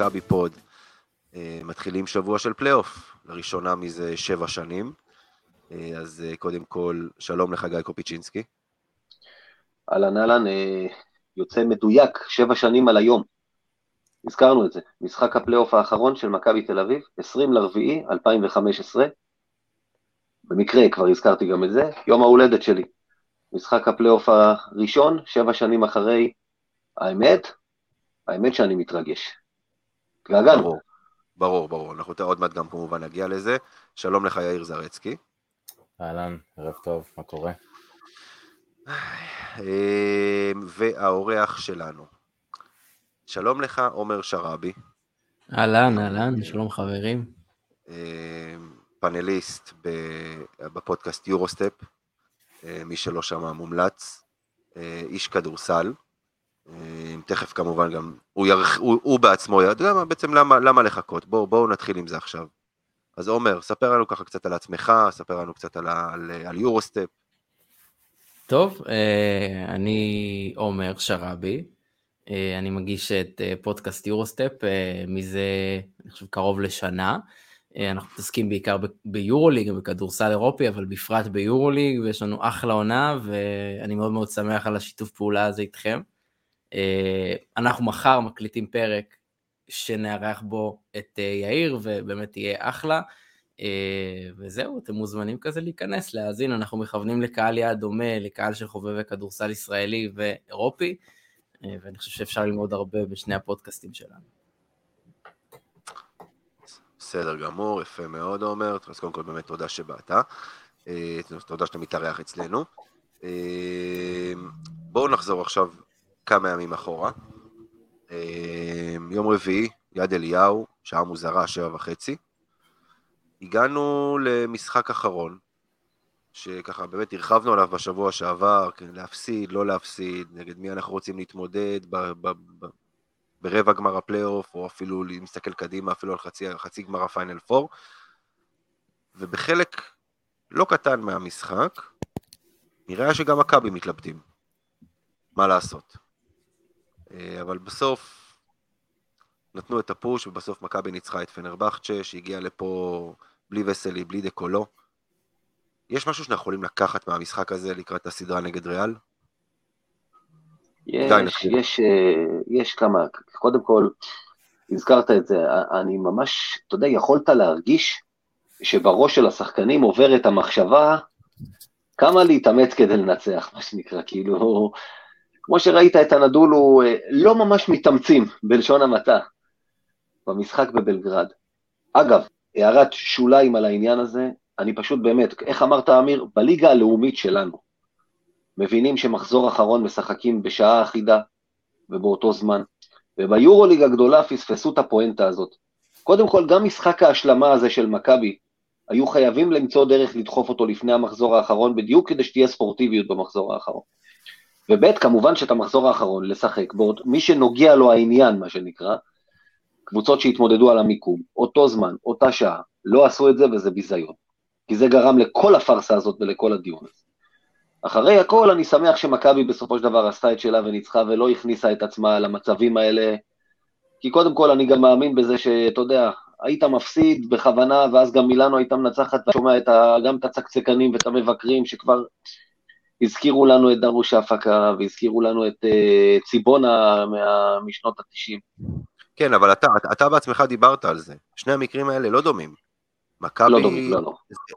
מכבי פוד. אה, מתחילים שבוע של פלייאוף, לראשונה מזה שבע שנים. אה, אז אה, קודם כל, שלום לחגי קופיצ'ינסקי. אהלן אהלן, יוצא מדויק, שבע שנים על היום. הזכרנו את זה, משחק הפלייאוף האחרון של מכבי תל אביב, 20 לרביעי 2015. במקרה כבר הזכרתי גם את זה, יום ההולדת שלי. משחק הפלייאוף הראשון, שבע שנים אחרי האמת, האמת שאני מתרגש. התגעגענו. ברור, ברור, ברור. אנחנו עוד מעט גם כמובן נגיע לזה. שלום לך, יאיר זרצקי. אהלן, ערב טוב, מה קורה? אה, והאורח שלנו. שלום לך, עומר שראבי. אהלן, אהלן, שלום חברים. אה, פאנליסט בפודקאסט יורוסטפ, אה, מי שלא שמע מומלץ, איש כדורסל. אה, תכף כמובן גם, הוא, ירח, הוא, הוא בעצמו, אתה יודע מה, בעצם למה, למה לחכות? בואו בוא נתחיל עם זה עכשיו. אז עומר, ספר לנו ככה קצת על עצמך, ספר לנו קצת על, על, על יורוסטפ. טוב, אה, אני עומר שראבי, אה, אני מגיש את פודקאסט יורוסטפ מזה, אני חושב, קרוב לשנה. אנחנו מתעסקים בעיקר ביורוליג ובכדורסל אירופי, אבל בפרט ביורוליג, ויש לנו אחלה עונה, ואני מאוד מאוד שמח על השיתוף פעולה הזה איתכם. אה, אנחנו מחר מקליטים פרק שנארח בו את אה, יאיר, ובאמת יהיה אחלה. אה, וזהו, אתם מוזמנים כזה להיכנס, להאזין, אנחנו מכוונים לקהל יעד דומה, לקהל של חובבי כדורסל ישראלי ואירופי, ואני חושב שאפשר ללמוד הרבה בשני הפודקאסטים שלנו. בסדר גמור, יפה מאוד עומר, אז קודם כל באמת תודה שבאת, תודה שאתה מתארח אצלנו. בואו נחזור עכשיו כמה ימים אחורה. אמ, יום רביעי, יד אליהו, שעה מוזרה, שבע וחצי. הגענו למשחק אחרון, שככה באמת הרחבנו עליו בשבוע שעבר, כן, להפסיד, לא להפסיד, נגד מי אנחנו רוצים להתמודד ב, ב, ב, ברבע גמר הפלייאוף, או אפילו להסתכל קדימה, אפילו על חצי, חצי גמר הפיינל פור. ובחלק לא קטן מהמשחק, נראה שגם מכבי מתלבטים. מה לעשות? אה, אבל בסוף נתנו את ה push, ובסוף מכבי ניצחה את פנרבכצ'ה, שהגיע לפה בלי וסלי, בלי דקולו. יש משהו שאנחנו יכולים לקחת מהמשחק הזה לקראת הסדרה נגד ריאל? יש, יש, אה, יש כמה, קודם כל, הזכרת את זה, אני ממש, אתה יודע, יכולת להרגיש שבראש של השחקנים עוברת המחשבה כמה להתאמץ כדי לנצח, מה שנקרא, כאילו, כמו שראית את הנדולו, אה, לא ממש מתאמצים, בלשון המעטה, במשחק בבלגרד. אגב, הערת שוליים על העניין הזה, אני פשוט באמת, איך אמרת אמיר? בליגה הלאומית שלנו, מבינים שמחזור אחרון משחקים בשעה אחידה ובאותו זמן, וביורוליג הגדולה פספסו את הפואנטה הזאת. קודם כל, גם משחק ההשלמה הזה של מכבי, היו חייבים למצוא דרך לדחוף אותו לפני המחזור האחרון, בדיוק כדי שתהיה ספורטיביות במחזור האחרון. וב' כמובן שאת המחזור האחרון לשחק בעוד מי שנוגע לו העניין, מה שנקרא, קבוצות שהתמודדו על המיקום, אותו זמן, אותה שעה, לא עשו את זה וזה ביזיון. כי זה גרם לכל הפארסה הזאת ולכל הדיון הזה. אחרי הכל, אני שמח שמכבי בסופו של דבר עשתה את שלה וניצחה ולא הכניסה את עצמה למצבים האלה, כי קודם כל אני גם מאמין בזה שאתה יודע, היית מפסיד בכוונה, ואז גם מילאנו הייתה מנצחת, ואתה שומע את ה, גם את הצקצקנים ואת המבקרים שכבר הזכירו לנו את דרוש הפקה, והזכירו לנו את uh, ציבונה מה, משנות ה-90. כן, אבל אתה, אתה בעצמך דיברת על זה. שני המקרים האלה לא דומים. מכבי... לא דומים, לא, לא.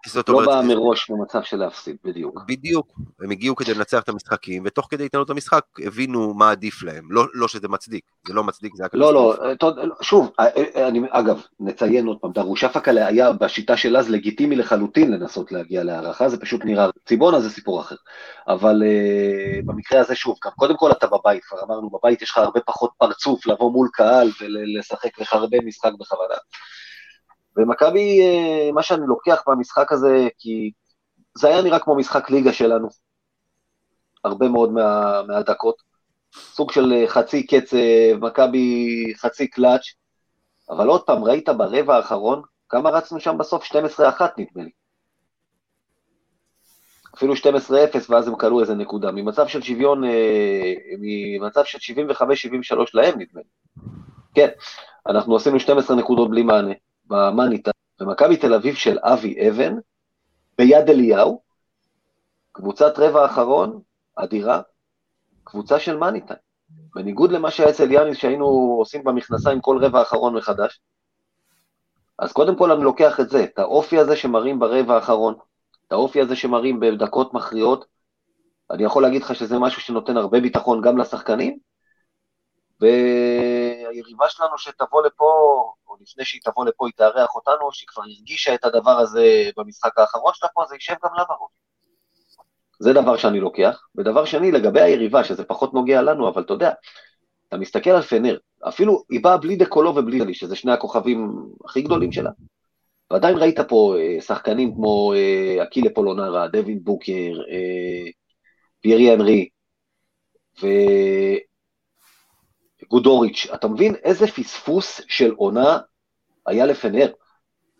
זאת לא אומרת, בא מראש במצב של להפסיד, בדיוק. בדיוק, הם הגיעו כדי לנצח את המשחקים, ותוך כדי התנהלות המשחק הבינו מה עדיף להם. לא, לא שזה מצדיק, זה לא מצדיק, זה היה לא, לא, קטסטרופה. אתה יודע, שוב, אה, אה, אני, אגב, נציין עוד פעם, דרושפקה היה בשיטה של אז לגיטימי לחלוטין לנסות להגיע להערכה, זה פשוט נראה, ציבונה זה סיפור אחר. אבל uh, במקרה הזה, שוב, גם קודם כל אתה בבית, כבר אמרנו, בבית יש לך הרבה פחות פרצוף לבוא מול קהל ולשחק לחרבן משחק בכוונה. ומכבי, אה, מה שאני לוקח מהמשחק הזה, כי זה היה נראה כמו משחק ליגה שלנו, הרבה מאוד מה, מהדקות. סוג של אה, חצי קצב, מכבי חצי קלאץ', אבל עוד פעם, ראית ברבע האחרון, כמה רצנו שם בסוף? 12-1 נדמה לי. אפילו 12-0, ואז הם כלו איזה נקודה. ממצב של שוויון, אה, ממצב של 75-73 להם, נדמה לי. כן, אנחנו עשינו 12 נקודות בלי מענה. במאניטה, במכבי תל אביב של אבי אבן, ביד אליהו, קבוצת רבע האחרון, אדירה, קבוצה של מאניטה. בניגוד למה שהיה אצל יאניס שהיינו עושים במכנסיים כל רבע האחרון מחדש. אז קודם כל אני לוקח את זה, את האופי הזה שמראים ברבע האחרון, את האופי הזה שמראים בדקות מכריעות, אני יכול להגיד לך שזה משהו שנותן הרבה ביטחון גם לשחקנים, והיריבה שלנו שתבוא לפה, או לפני שהיא תבוא לפה היא תארח אותנו, שהיא כבר הרגישה את הדבר הזה במשחק האחרון שלה פה, זה יישב גם לה בראש. זה דבר שאני לוקח. ודבר שני, לגבי היריבה, שזה פחות נוגע לנו, אבל אתה יודע, אתה מסתכל על פנר, אפילו היא באה בלי דקולו ובלי דלי, שזה שני הכוכבים הכי גדולים שלה. ועדיין ראית פה אה, שחקנים כמו אה, אקילה פולונרה, דווין בוקר, אה, פיירי אנרי, וגודוריץ', אתה מבין איזה פספוס של עונה היה לפנר?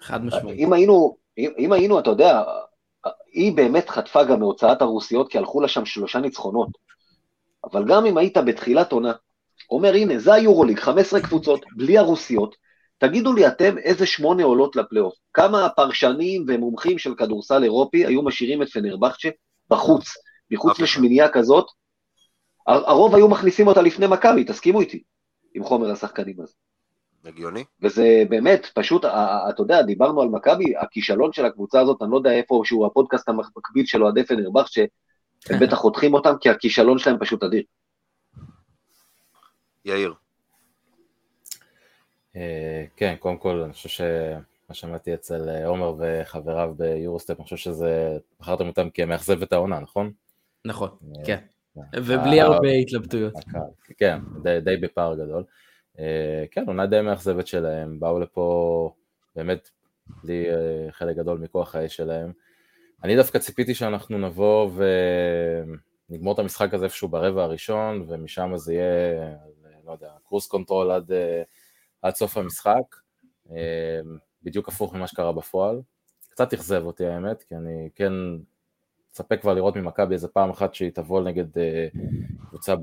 חד משמעית. אם היינו, אם, אם היינו, אתה יודע, היא באמת חטפה גם מהוצאת הרוסיות, כי הלכו לה שם שלושה ניצחונות. אבל גם אם היית בתחילת עונה, אומר, הנה, זה היורוליג, 15 קבוצות, בלי הרוסיות, תגידו לי אתם איזה שמונה עולות לפלייאוף. כמה פרשנים ומומחים של כדורסל אירופי היו משאירים את פנרבכצ'ה בחוץ, מחוץ לשמינייה כזאת? הרוב היו מכניסים אותה לפני מכבי, תסכימו איתי, עם חומר השחקנים הזה. הגיוני. וזה באמת, פשוט, אתה יודע, דיברנו על מכבי, הכישלון של הקבוצה הזאת, אני לא יודע איפה שהוא הפודקאסט המקביל של אוהדי פנרבך, שהם בטח חותכים אותם, כי הכישלון שלהם פשוט אדיר. יאיר. אה, כן, קודם כל, אני חושב שמה שמעתי אצל אה, עומר וחבריו ביורוסטפ, אני חושב שזה, בחרתם אותם כי הם מאכזב את העונה, נכון? נכון, אה, כן. ובלי הרבה התלבטויות. כן, די בפער גדול. כן, עונה די מאכזבת שלהם, באו לפה באמת בלי חלק גדול מכוח האש שלהם. אני דווקא ציפיתי שאנחנו נבוא ונגמור את המשחק הזה איפשהו ברבע הראשון, ומשם זה יהיה, לא יודע, cruise control עד, עד סוף המשחק, בדיוק הפוך ממה שקרה בפועל. קצת אכזב אותי האמת, כי אני כן מצפה כבר לראות ממכבי איזה פעם אחת שהיא תבוא נגד קבוצה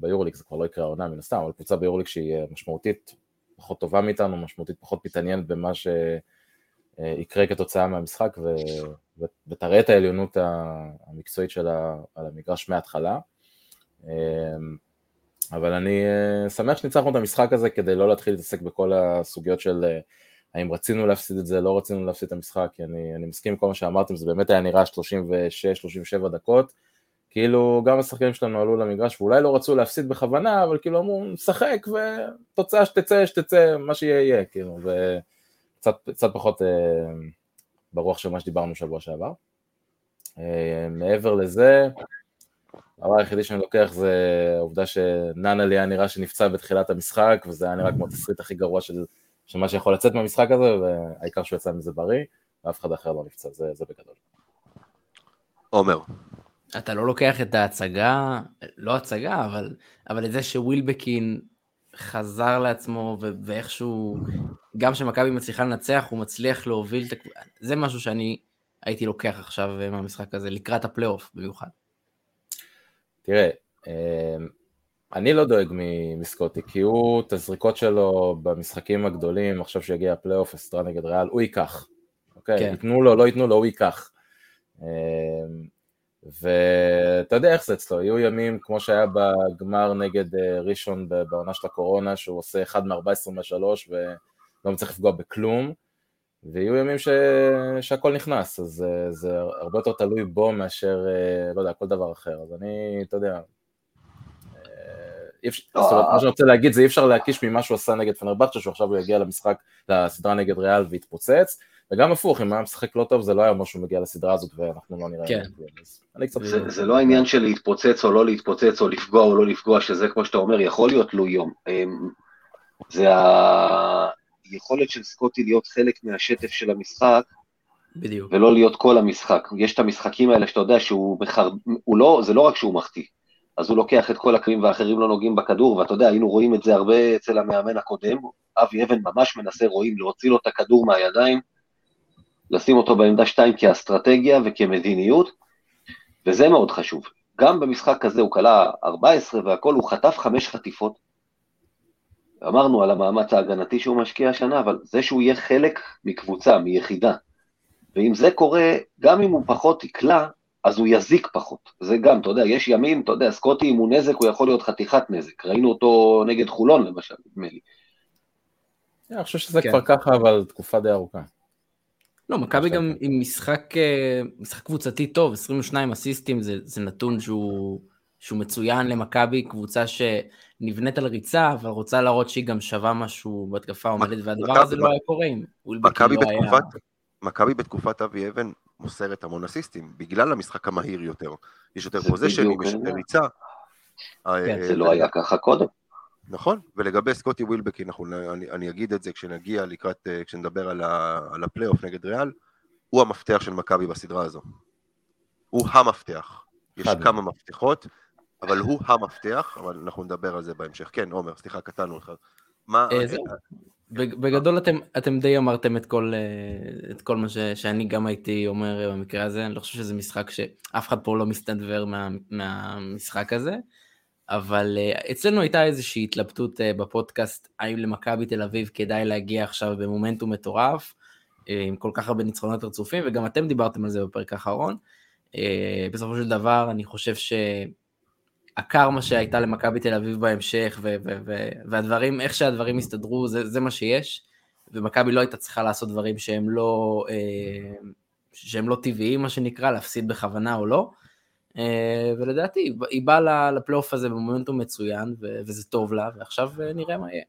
ביורוליק, זה כבר לא יקרה העונה מן הסתם, אבל קבוצה ביורוליק שהיא משמעותית פחות טובה מאיתנו, משמעותית פחות מתעניינת במה שיקרה כתוצאה מהמשחק, ו... ותראה את העליונות המקצועית שלה על המגרש מההתחלה. אבל אני שמח שניצחנו את המשחק הזה כדי לא להתחיל להתעסק בכל הסוגיות של האם רצינו להפסיד את זה, לא רצינו להפסיד את המשחק, כי אני, אני מסכים עם כל מה שאמרתם, זה באמת היה נראה 36-37 דקות, כאילו גם השחקנים שלנו עלו למגרש ואולי לא רצו להפסיד בכוונה, אבל כאילו אמרו, נשחק ותוצאה שתצא, שתצא, מה שיהיה יהיה, כאילו, וקצת פחות אה, ברוח של מה שדיברנו שבוע שעבר. אה, מעבר לזה, הדבר היחידי שאני לוקח זה העובדה שנאנה לי היה נראה שנפצע בתחילת המשחק, וזה היה נראה כמו התסריט הכי גרוע של, של מה שיכול לצאת מהמשחק הזה, והעיקר שהוא יצא מזה בריא, ואף אחד אחר לא נפצע, זה, זה בגדול. עומר. אתה לא לוקח את ההצגה, לא הצגה, אבל, אבל את זה שווילבקין חזר לעצמו ו- ואיכשהו, גם כשמכבי מצליחה לנצח, הוא מצליח להוביל את הקבוצה, זה משהו שאני הייתי לוקח עכשיו מהמשחק הזה, לקראת הפלייאוף במיוחד. תראה, אני לא דואג מסקוטי, כי הוא, את הזריקות שלו במשחקים הגדולים, עכשיו שיגיע הפלייאוף, אסטרה נגד ריאל, הוא ייקח. אוקיי? כן. ייתנו לו, לא ייתנו לו, הוא ייקח. ואתה יודע איך זה אצלו, יהיו ימים כמו שהיה בגמר נגד ראשון בעונה של הקורונה, שהוא עושה 1 מ-14 מ-3 ולא מצליח לפגוע בכלום, ויהיו ימים ש... שהכל נכנס, אז זה, זה הרבה יותר תלוי בו מאשר, לא יודע, כל דבר אחר. אז אני, אתה יודע, מה שאני רוצה להגיד זה אי אפשר להקיש ממה שהוא עשה נגד פנרבכצ'ה, שהוא עכשיו הוא יגיע למשחק, לסדרה נגד ריאל והתפוצץ, וגם הפוך, אם היה משחק לא טוב זה לא היה אומר שהוא מגיע לסדרה הזאת ואנחנו לא נראה... כן. זה, לא העניין של להתפוצץ או לא להתפוצץ או לפגוע או לא לפגוע, שזה כמו שאתה אומר, יכול להיות תלוי יום. אמ, זה היכולת של סקוטי להיות חלק מהשטף של המשחק, בדיוק. ולא להיות כל המשחק. יש את המשחקים האלה שאתה יודע שהוא מחר... לא, זה לא רק שהוא מחטיא, אז הוא לוקח את כל הקרים והאחרים לא נוגעים בכדור, ואתה יודע, היינו רואים את זה הרבה אצל המאמן הקודם, אבי אבן ממש מנסה, רואים, להוציא לו את הכדור מהידיים, לשים אותו בעמדה 2 כאסטרטגיה וכמדיניות, וזה מאוד חשוב. גם במשחק הזה הוא כלה 14 והכל, הוא חטף חמש חטיפות. אמרנו על המאמץ ההגנתי שהוא משקיע השנה, אבל זה שהוא יהיה חלק מקבוצה, מיחידה, ואם זה קורה, גם אם הוא פחות יקלע, אז הוא יזיק פחות. זה גם, אתה יודע, יש ימים, אתה יודע, סקוטי, אם הוא נזק, הוא יכול להיות חתיכת נזק. ראינו אותו נגד חולון, למשל, נדמה לי. אני חושב שזה כן. כבר ככה, אבל תקופה די ארוכה. לא, מכבי גם עם משחק, אה, משחק קבוצתי טוב, 22 אסיסטים, זה, זה נתון שהוא, שהוא מצוין למכבי, קבוצה שנבנית על ריצה, אבל רוצה להראות שהיא גם שווה משהו בהתקפה עומדת, והדבר הזה לא היה קורה אם מכבי לא בתקופת, מכבי בתקופת אבי אבן מוסרת המון אסיסטים, בגלל המשחק המהיר יותר. יש יותר פוזיישנים, יש יותר ריצה. אה, כן, זה לא היה ככה קודם. נכון, ולגבי סקוטי ווילבקי, אני, אני אגיד את זה כשנגיע לקראת, אה, כשנדבר על, ה, על הפלייאוף נגד ריאל, הוא המפתח של מכבי בסדרה הזו. הוא המפתח. יש כמה מפתחות, אבל הוא המפתח, אבל אנחנו נדבר על זה בהמשך. כן, עומר, סליחה, קטענו אותך. מה... אה, בגדול אתם, אתם די אמרתם את כל, אה, את כל מה ש, שאני גם הייתי אומר במקרה הזה, אני לא חושב שזה משחק שאף אחד פה לא מסתדבר מה, מהמשחק הזה, אבל אה, אצלנו הייתה איזושהי התלבטות אה, בפודקאסט, האם למכבי תל אביב כדאי להגיע עכשיו במומנטום מטורף, עם כל כך הרבה ניצחונות רצופים, וגם אתם דיברתם על זה בפרק האחרון. בסופו של דבר, אני חושב ש... הקרמה שהייתה למכבי תל אביב בהמשך, ו- ו- ו- והדברים, איך שהדברים הסתדרו, זה, זה מה שיש, ומכבי לא הייתה צריכה לעשות דברים שהם לא, אה, שהם לא טבעיים, מה שנקרא, להפסיד בכוונה או לא, אה, ולדעתי, היא באה לפלייאוף הזה במומנטום מצוין, ו- וזה טוב לה, ועכשיו אה, נראה מה יהיה.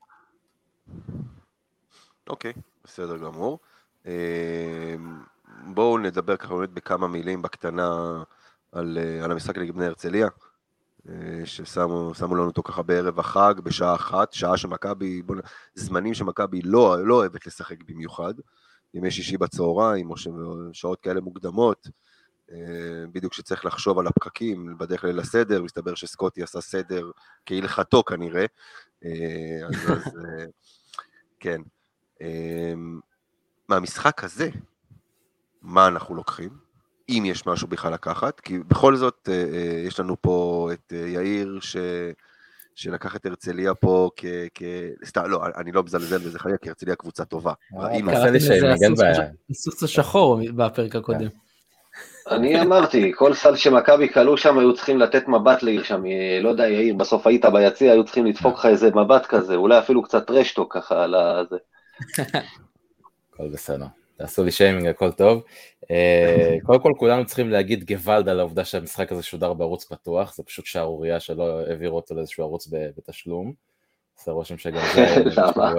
אוקיי, okay, בסדר גמור. בואו נדבר ככה באמת בכמה מילים בקטנה על, על המשחק נגד בני הרצליה. אה, ששמו לנו אותו ככה בערב החג, בשעה אחת, שעה שמכבי, זמנים שמכבי לא, לא אוהבת לשחק במיוחד, ימי שישי בצהריים, או שעות כאלה מוקדמות, אה, בדיוק כשצריך לחשוב על הפקקים, בדרך ליל הסדר, מסתבר שסקוטי עשה סדר כהלכתו כנראה, אה, אז, אז כן. מהמשחק הזה, מה אנחנו לוקחים? אם יש משהו בכלל לקחת, כי בכל זאת אה, אה, יש לנו פה את אה, יאיר ש... שלקח את הרצליה פה כ... כ... סתם, לא, אני לא מזלזל בזה חלילה, כי הרצליה קבוצה טובה. קראתי לזה הסוס השחור בפרק הקודם. אני אמרתי, כל סל שמכבי כלו שם היו צריכים לתת מבט לעיר שם, לא יודע, יאיר, בסוף היית ביציע, היו צריכים לדפוק לך איזה מבט כזה, אולי אפילו קצת רשטו ככה על הזה. הכל בסדר. תעשו לי שיימינג, הכל טוב. אה, קודם כל כולנו צריכים להגיד גוואלד על העובדה שהמשחק הזה שודר בערוץ פתוח, זה פשוט שערורייה שלא העבירו אותו לאיזשהו ערוץ בתשלום. עושה רושם שגם זה... למה?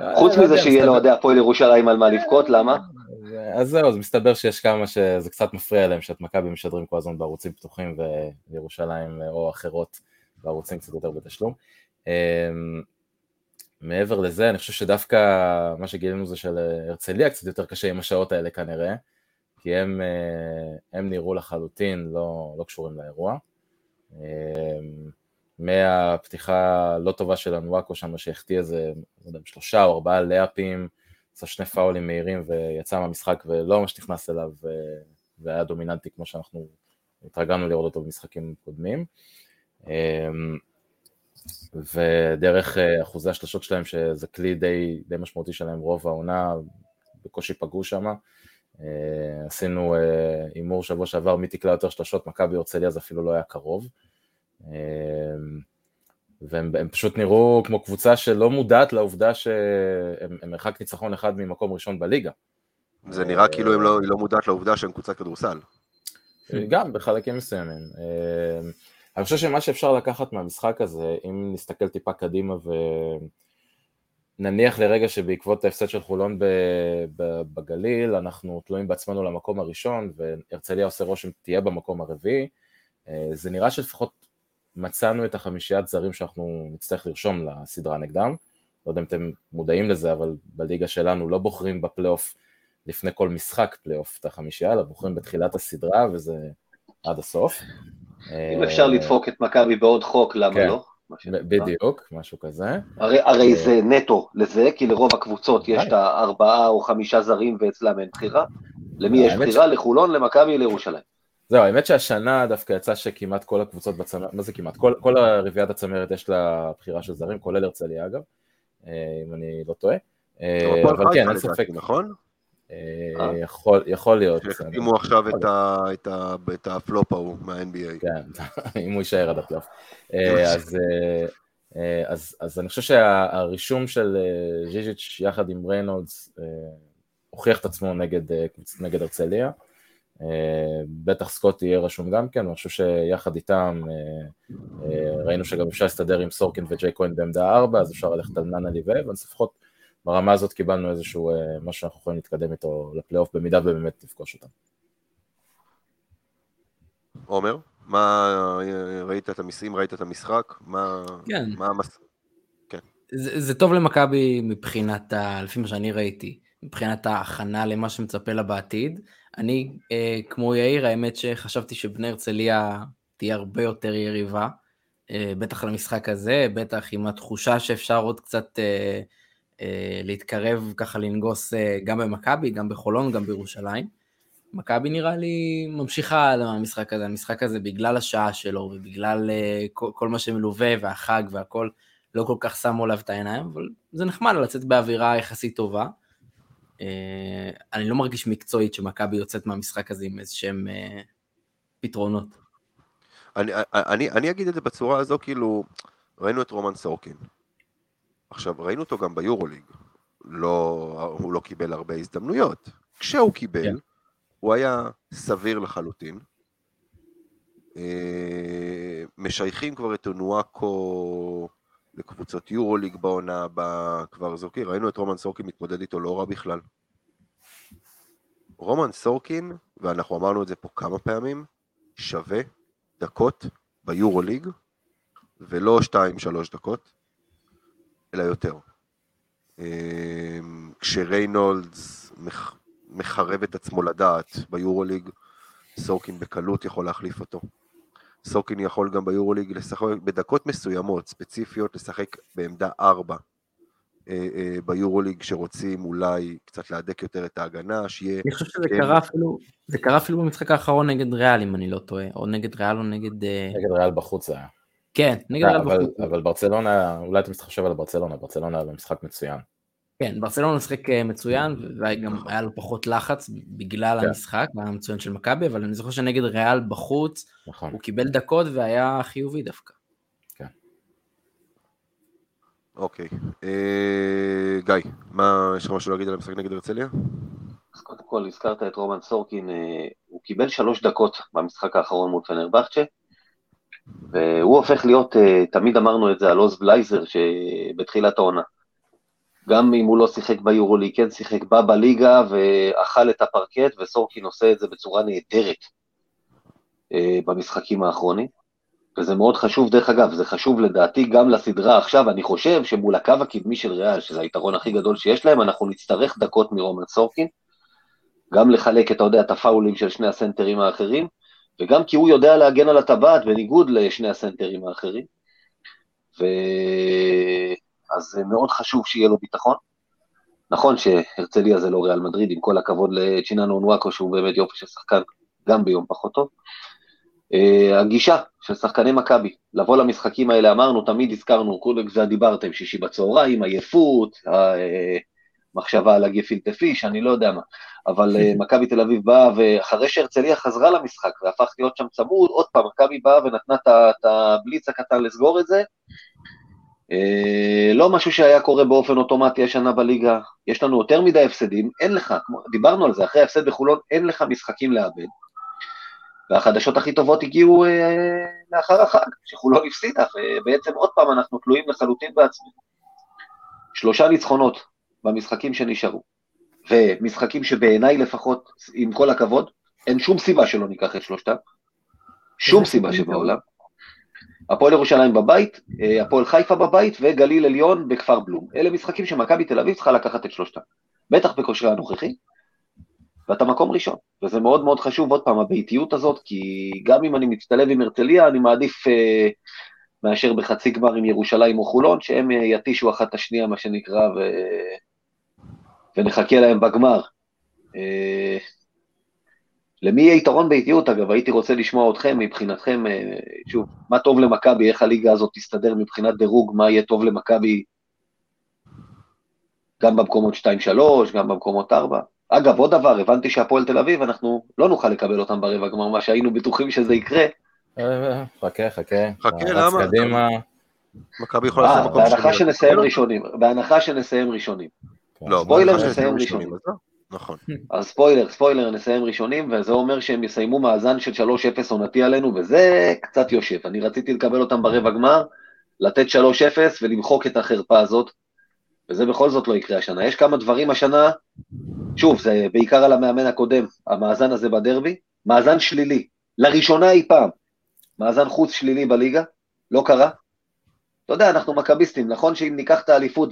אה, חוץ מזה שיהיה לאוהדי הפועל ירושלים על מה לבכות, למה? אז זהו, אז מסתבר שיש כמה שזה קצת מפריע להם שאת מכבי משדרים כל הזמן בערוצים פתוחים וירושלים או אחרות בערוצים קצת יותר בתשלום. מעבר לזה, אני חושב שדווקא מה שגילינו זה שלהרצליה קצת יותר קשה עם השעות האלה כנראה, כי הם, אה, הם נראו לחלוטין לא, לא קשורים לאירוע. אה, מהפתיחה הלא טובה של אנוואקו שם, שהחטיא איזה, לא יודע, שלושה או ארבעה לאפים, עשה שני פאולים מהירים ויצא מהמשחק ולא ממש נכנס אליו והיה דומיננטי כמו שאנחנו התרגלנו לראות אותו במשחקים קודמים. ודרך אה, אחוזי השלשות שלהם, שזה כלי די, די משמעותי שלהם רוב העונה, בקושי פגעו שם. אה, עשינו אה, הימור שבוע שעבר, מי תקלע יותר שלשות, מכבי הרצליה זה אפילו לא היה קרוב. והם הם פשוט נראו כמו קבוצה שלא מודעת לעובדה שהם מרחק ניצחון אחד ממקום ראשון בליגה. זה נראה כאילו היא לא, לא מודעת לעובדה שהם קבוצת כדורסל. גם בחלקים מסוימים. אני חושב שמה שאפשר לקחת מהמשחק הזה, אם נסתכל טיפה קדימה ונניח לרגע שבעקבות ההפסד של חולון בגליל, אנחנו תלויים בעצמנו למקום הראשון, והרצליה עושה רושם תהיה במקום הרביעי, זה נראה שלפחות מצאנו את החמישיית זרים שאנחנו נצטרך לרשום לסדרה נגדם. לא יודע אם אתם מודעים לזה, אבל בליגה שלנו לא בוחרים בפלייאוף לפני כל משחק פלייאוף את החמישייה, אלא בוחרים בתחילת הסדרה, וזה עד הסוף. אם אפשר לדפוק את מכבי בעוד חוק, למה כן. לא? בדיוק, משהו כזה. הרי, הרי זה נטו לזה, כי לרוב הקבוצות יש את הארבעה או חמישה זרים ואצלם אין בחירה. למי יש בחירה? לחולון, למכבי, לירושלים. זהו, האמת שהשנה דווקא יצא שכמעט כל הקבוצות בצמרת, מה זה כמעט? כל, כל הרביעיית הצמרת יש לה בחירה של זרים, כולל הרצליה אגב, אה, אם אני לא טועה. אה, אבל כן, אין ספק, נכון? אה, יכול, יכול להיות. שהחתימו עכשיו את ה- את ה- את הפלופ ההוא מה-NBA. כן, אם הוא יישאר עד הפלייאוף. אה, אז, אה, אה, אז, אז אני חושב שהרישום של אה, ז'יז'יץ' יחד עם ריינולדס אה, הוכיח את עצמו נגד, אה, נגד הרצליה. אה, בטח סקוט יהיה רשום גם כן, ואני חושב שיחד איתם אה, אה, ראינו שגם אפשר להסתדר עם סורקין וג'יי כהן בעמדה 4, אז אפשר ללכת על ליבה, אז לפחות ברמה הזאת קיבלנו איזשהו אה, משהו שאנחנו יכולים להתקדם איתו לפלייאוף, במידה ובאמת נפגוש אותם. עומר, מה, ראית את המסים, ראית את המשחק? מה, כן. מה המס... זה, זה טוב למכבי מבחינת, ה, לפי מה שאני ראיתי, מבחינת ההכנה למה שמצפה לה בעתיד. אני, אה, כמו יאיר, האמת שחשבתי שבני הרצליה תהיה הרבה יותר יריבה, אה, בטח למשחק הזה, בטח עם התחושה שאפשר עוד קצת אה, אה, להתקרב, ככה לנגוס אה, גם במכבי, גם בחולון, גם בירושלים. מכבי נראה לי ממשיכה על המשחק הזה, המשחק הזה בגלל השעה שלו ובגלל אה, כל, כל מה שמלווה והחג והכל, לא כל כך שמו עליו את העיניים, אבל זה נחמד לצאת באווירה יחסית טובה. אה, אני לא מרגיש מקצועית שמכבי יוצאת מהמשחק הזה עם איזה שהם אה, פתרונות. אני, אני, אני אגיד את זה בצורה הזו, כאילו, ראינו את רומן סורקין. עכשיו, ראינו אותו גם ביורוליג. לא, הוא לא קיבל הרבה הזדמנויות. כשהוא קיבל, כן. הוא היה סביר לחלוטין. אה, משייכים כבר את אונואקו לקבוצות יורוליג בעונה הבאה, כבר זורקים, ראינו את רומן סורקין מתמודד איתו לא רע בכלל. רומן סורקין, ואנחנו אמרנו את זה פה כמה פעמים, שווה דקות ביורוליג, ולא 2-3 דקות, אלא יותר. אה, כשריינולדס מח- מחרב את עצמו לדעת ביורוליג, סורקין בקלות יכול להחליף אותו. סורקין יכול גם ביורוליג לשחק בדקות מסוימות, ספציפיות, לשחק בעמדה 4 אה, אה, ביורוליג, שרוצים אולי קצת להדק יותר את ההגנה, שיהיה... אני חושב שזה. קרה אפילו, זה קרה אפילו במשחק האחרון נגד ריאל, אם אני לא טועה, או נגד ריאל או נגד... אה, נגד ריאל בחוץ זה היה. כן, נגד ריאל אבל, בחוץ. אבל ברצלונה, אולי אתה מתחשב על ברצלונה, ברצלונה היה במשחק מצוין. כן, ברצלונה משחק אה, מצוין, וגם היה לו פחות לחץ בגלל כן. המשחק, היה מצוין של מכבי, אבל אני זוכר שנגד ריאל בחוץ, נכון. הוא קיבל דקות והיה חיובי דווקא. אוקיי. אה, גיא, מה, יש לך משהו להגיד על המשחק נגד הרצליה? אז קודם כל, הזכרת את רומן סורקין, אה, הוא קיבל שלוש דקות במשחק האחרון מול פנרבכצ'ה, והוא הופך להיות, אה, תמיד אמרנו את זה על עוז בלייזר שבתחילת העונה. גם אם הוא לא שיחק ביורוליג, כן שיחק בה בליגה ואכל את הפרקט, וסורקין עושה את זה בצורה נהדרת אה, במשחקים האחרונים. וזה מאוד חשוב, דרך אגב, זה חשוב לדעתי גם לסדרה עכשיו, אני חושב שמול הקו הקדמי של ריאל, שזה היתרון הכי גדול שיש להם, אנחנו נצטרך דקות מרומן סורקין, גם לחלק, אתה יודע, את הפאולים של שני הסנטרים האחרים, וגם כי הוא יודע להגן על הטבעת בניגוד לשני הסנטרים האחרים. ו... אז זה מאוד חשוב שיהיה לו ביטחון. נכון שהרצליה זה לא ריאל מדריד, עם כל הכבוד לצ'יננו אונואקו, שהוא באמת יופי של שחקן, גם ביום פחות טוב. Uh, הגישה של שחקני מכבי, לבוא למשחקים האלה, אמרנו, תמיד הזכרנו, כבר דיברתם, שישי בצהריים, עייפות, uh, מחשבה על הגפילטה פיש, אני לא יודע מה. אבל אה, מכבי תל אביב באה, ואחרי שהרצליה חזרה למשחק והפך להיות שם צמוד, עוד פעם, מכבי באה ונתנה את הבליץ הקטן לסגור את זה. אה, לא משהו שהיה קורה באופן אוטומטי השנה בליגה, יש לנו יותר מדי הפסדים, אין לך, כמו, דיברנו על זה, אחרי ההפסד בחולון אין לך משחקים לאבד. והחדשות הכי טובות הגיעו אה, לאחר החג, שחולון הפסידה, ובעצם עוד פעם אנחנו תלויים לחלוטין בעצמנו. שלושה ניצחונות במשחקים שנשארו, ומשחקים שבעיניי לפחות, עם כל הכבוד, אין שום סיבה שלא ניקח את שלושתם, שום סיבה שבעולם. הפועל ירושלים בבית, אה, הפועל חיפה בבית וגליל עליון בכפר בלום. אלה משחקים שמכבי תל אביב צריכה לקחת את שלושתם. בטח בכושרה הנוכחי, ואתה מקום ראשון. וזה מאוד מאוד חשוב, עוד פעם, הביתיות הזאת, כי גם אם אני מצטלב עם הרצליה, אני מעדיף אה, מאשר בחצי גמר עם ירושלים או חולון, שהם אה, יתישו אחת את השנייה, מה שנקרא, ו... ונחכה להם בגמר. אה, למי יהיה יתרון באיטיות, אגב, הייתי רוצה לשמוע אתכם, מבחינתכם, אה, שוב, מה טוב למכבי, איך הליגה הזאת תסתדר מבחינת דירוג, מה יהיה טוב למכבי גם במקומות 2-3, גם במקומות 4. אגב, עוד דבר, הבנתי שהפועל תל אביב, אנחנו לא נוכל לקבל אותם ברבע גמר, מה שהיינו בטוחים שזה יקרה. אה, חכה, חכה. חכה, למה? קדימה. מכבי יכולה לעשות מקום בהנחה שנסיים ראשונים, בהנחה שנסיים ראשונים. לא, ספוילר, נסיים ראשונים. נכון. אז ספוילר, ספוילר, נסיים ראשונים, וזה אומר שהם יסיימו מאזן של 3-0 עונתי עלינו, וזה קצת יושב. אני רציתי לקבל אותם ברבע גמר, לתת 3-0 ולמחוק את החרפה הזאת, וזה בכל זאת לא יקרה השנה. יש כמה דברים השנה, שוב, זה בעיקר על המאמן הקודם, המאזן הזה בדרבי, מאזן שלילי, לראשונה אי פעם, מאזן חוץ שלילי בליגה, לא קרה. אתה יודע, אנחנו מכביסטים, נכון שאם ניקח את האליפות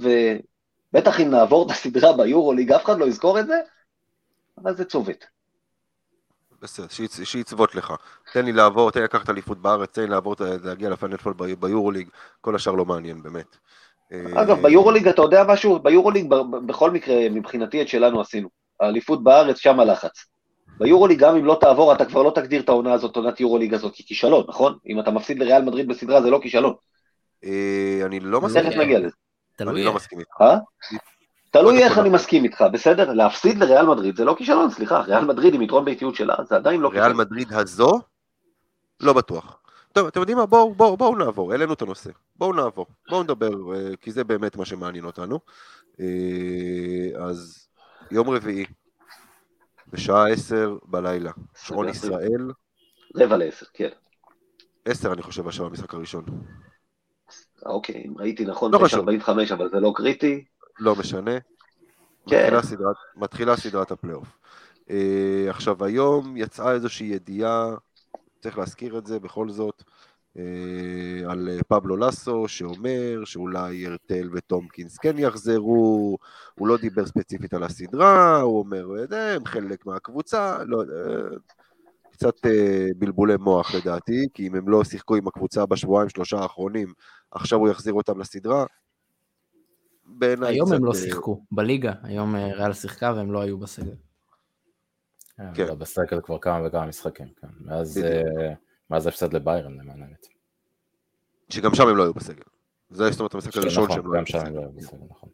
בטח אם נעבור את הסדרה ביורוליג, אף אחד לא יזכור את זה, אבל זה צובט. בסדר, שיצ- שיצוות לך. תן לי לעבור, תן לי לקחת אליפות בארץ, תן לי לעבור, להגיע לפיינל פול ב- ביורוליג, כל השאר לא מעניין, באמת. אגב, אה, ביורוליג, אתה יודע משהו? ביורוליג, בכל מקרה, מבחינתי את שלנו עשינו. האליפות בארץ, שם הלחץ. ביורוליג, גם אם לא תעבור, אתה כבר לא תגדיר את העונה הזאת, עונת יורוליג הזאת, ככישלון, נכון? אם אתה מפסיד לריאל מדריד בסדרה, זה לא כישלון. אה, אני לא מסכים תכף נגיע לזה. אני תלוי לא איך. מסכים איתך. אה? תלוי איך אני מסכים איתך, בסדר? להפסיד לריאל מדריד זה לא כישלון, סליחה, ריאל מדריד עם יתרון ביתיות שלה, זה עדיין לא ריאל כישלון. מדריד הזו? לא בטוח. טוב, אתם יודעים מה? בואו בואו, בואו נעבור, העלינו את הנושא. בואו נעבור, בואו נדבר, אה, כי זה באמת מה שמעניין אותנו. אה, אז יום רביעי, בשעה עשר בלילה, שעון ישראל, רבע לעשר, כן. עשר אני חושב השעה במשחק הראשון. אוקיי, אם ראיתי נכון, לא לא חשוב. 45, אבל זה לא קריטי. לא משנה. כן. מתחילה סדרת, מתחילה סדרת הפלייאוף. Uh, עכשיו, היום יצאה איזושהי ידיעה, צריך להזכיר את זה בכל זאת, uh, על אה, פבלו לסו, שאומר שאולי הרטל וטומקינס כן יחזרו, הוא לא דיבר ספציפית על הסדרה, הוא אומר, "אה, הם חלק מהקבוצה, לא יודע, קצת uh, בלבולי מוח לדעתי, כי אם הם לא שיחקו עם הקבוצה בשבועיים שלושה האחרונים, עכשיו הוא יחזיר אותם לסדרה. היום קצת, הם לא אה, שיחקו, בליגה, היום אה, ריאל שיחקה והם לא היו בסגל. כן. כן. לא, בסקל כבר כמה וכמה משחקים, כן. מאז. אה, מאז ההפסד לביירן, למען האמת. שגם שם הם לא היו בסגל. זה זאת אומרת המשחק הראשון נכון, שהם לא היו גם שם הם בסגל. לא היו בסגל, נכון.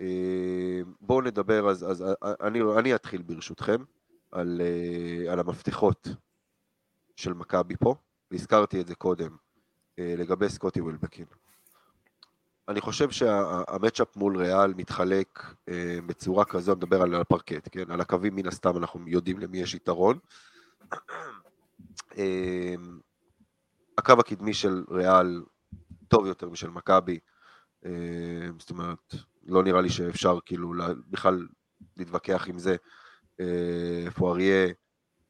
אה, בואו נדבר, אז, אז אה, אני, אני אתחיל ברשותכם על, אה, על המפתחות של מכבי פה, והזכרתי את זה קודם, אה, לגבי סקוטי ווילבקין. אני חושב שהמצ'אפ מול ריאל מתחלק אה, בצורה כזו, אני מדבר על הפרקט, כן? על הקווים מן הסתם אנחנו יודעים למי יש יתרון. הקו הקדמי של ריאל טוב יותר משל מכבי, זאת אומרת, לא נראה לי שאפשר כאילו בכלל להתווכח עם זה. אה, פואריה,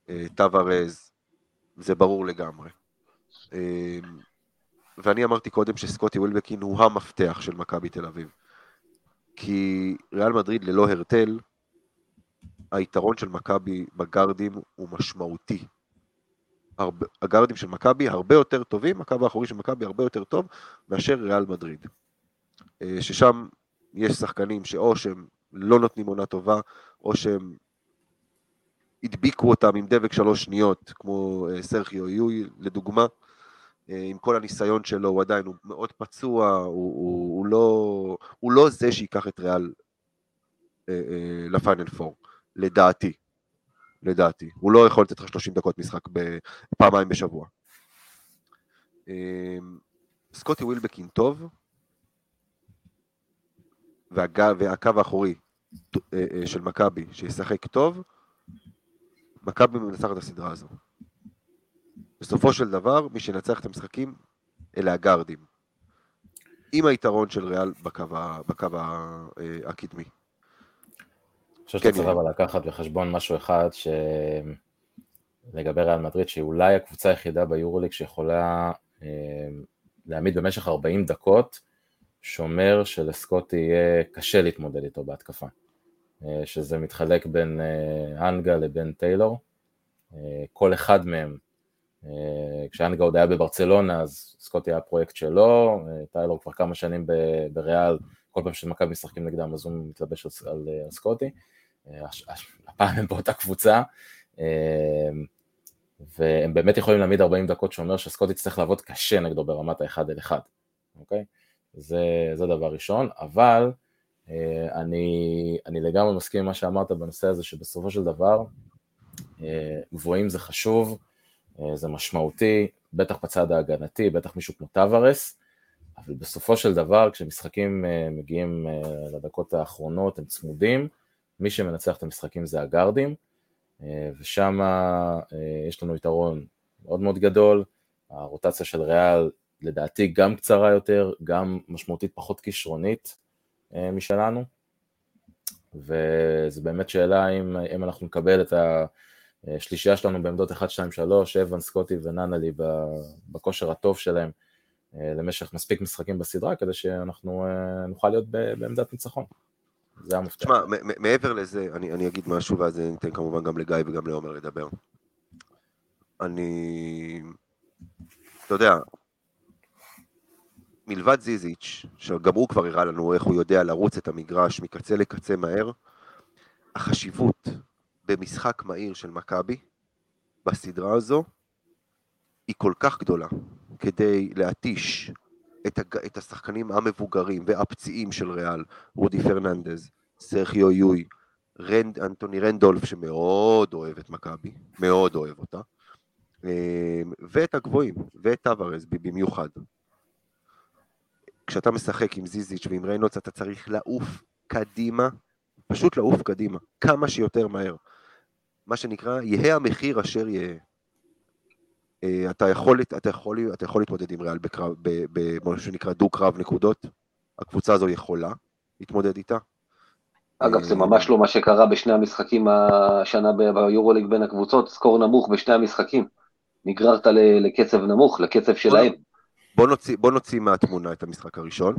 אה, טווארז, זה ברור לגמרי. אה, ואני אמרתי קודם שסקוטי ווילבקין הוא המפתח של מכבי תל אביב. כי ריאל מדריד ללא הרטל, היתרון של מכבי בגארדים הוא משמעותי. הרבה, הגארדים של מכבי הרבה יותר טובים, הקו האחורי של מכבי הרבה יותר טוב מאשר ריאל מדריד. ששם יש שחקנים שאו שהם לא נותנים עונה טובה, או שהם הדביקו אותם עם דבק שלוש שניות, כמו אה, סרחיו יואי לדוגמה, אה, עם כל הניסיון שלו, הוא עדיין, הוא מאוד פצוע, הוא, הוא, הוא, לא, הוא לא זה שיקח את ריאל אה, לפיינל פור, לדעתי. לדעתי. הוא לא יכול לתת לך 30 דקות משחק פעמיים בשבוע. סקוטי ווילבקין טוב, והקו האחורי של מכבי שישחק טוב, מכבי מנצחת את הסדרה הזו. בסופו של דבר, מי שינצח את המשחקים אלה הגארדים. עם היתרון של ריאל בקו, בקו אה, הקדמי. אני חושב שאתה צריך אבל לקחת בחשבון משהו אחד ש... לגבי ריאל מדריד, שהיא אולי הקבוצה היחידה ביורוליג שיכולה אה, להעמיד במשך 40 דקות שומר שלסקוטי יהיה קשה להתמודד איתו בהתקפה. אה, שזה מתחלק בין אה, אנגה לבין טיילור. אה, כל אחד מהם, כשאנגה עוד היה בברצלונה אז סקוטי היה פרויקט שלו, טיילור כבר כמה שנים בריאל, כל פעם שמכבי משחקים נגדם אז הוא מתלבש על סקוטי. הפעם הם באותה קבוצה. והם באמת יכולים להעמיד 40 דקות שאומר שסקוטי יצטרך לעבוד קשה נגדו ברמת האחד אל אחד, אוקיי? זה, זה דבר ראשון, אבל אה, אני, אני לגמרי מסכים עם מה שאמרת בנושא הזה, שבסופו של דבר אה, גבוהים זה חשוב, אה, זה משמעותי, בטח בצד ההגנתי, בטח מישהו כמו טווארס, אבל בסופו של דבר כשמשחקים מגיעים לדקות האחרונות הם צמודים, מי שמנצח את המשחקים זה הגארדים, ושם יש לנו יתרון מאוד מאוד גדול, הרוטציה של ריאל לדעתי גם קצרה יותר, גם משמעותית פחות כישרונית אה, משלנו, וזו באמת שאלה אם, אם אנחנו נקבל את השלישייה שלנו בעמדות 1, 2, 3, אבן, סקוטי וננלי בכושר הטוב שלהם אה, למשך מספיק משחקים בסדרה, כדי שאנחנו אה, נוכל להיות בעמדת ניצחון. זה המפתח. תשמע, מעבר לזה, אני, אני אגיד משהו ואז אני אתן כמובן גם לגיא וגם לעומר לדבר. אני, אתה יודע, מלבד זיזיץ', שגם הוא כבר הראה לנו איך הוא יודע לרוץ את המגרש מקצה לקצה מהר, החשיבות במשחק מהיר של מכבי בסדרה הזו היא כל כך גדולה כדי להתיש את, הג... את השחקנים המבוגרים והפציעים של ריאל, רודי פרננדז, סרחיו יול, רנד, אנטוני רנדולף שמאוד אוהב את מכבי, מאוד אוהב אותה, אה, ואת הגבוהים, ואת טבארס במיוחד. כשאתה משחק עם זיזיץ' ועם ריינולדס אתה צריך לעוף קדימה, פשוט לעוף קדימה, כמה שיותר מהר. מה שנקרא, יהא המחיר אשר יהא. אה, אתה יכול, אתה יכול, אתה יכול להתמודד עם ריאל בקרב, במה שנקרא דו-קרב נקודות, הקבוצה הזו יכולה להתמודד איתה. אגב, זה ממש לא מה שקרה בשני המשחקים השנה ביורוליג בין הקבוצות, סקור נמוך בשני המשחקים. נגררת לקצב נמוך, לקצב שלהם. בוא נוציא, בוא נוציא מהתמונה את המשחק הראשון.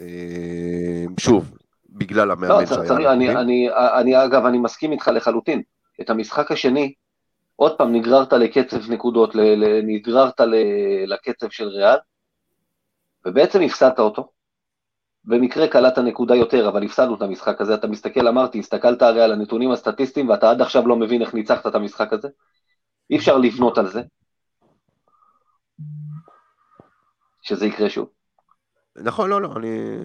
אה, שוב, בגלל המאמן לא, שהיה... צריך, אני, אני, אני, אגב, אני מסכים איתך לחלוטין. את המשחק השני, עוד פעם נגררת לקצב נקודות, נגררת לקצב של ריאל, ובעצם הפסדת אותו. במקרה קלעת נקודה יותר, אבל הפסדנו את המשחק הזה. אתה מסתכל, אמרתי, הסתכלת הרי על הנתונים הסטטיסטיים, ואתה עד עכשיו לא מבין איך ניצחת את המשחק הזה. אי אפשר לבנות על זה. שזה יקרה שוב. נכון, לא, לא, אני,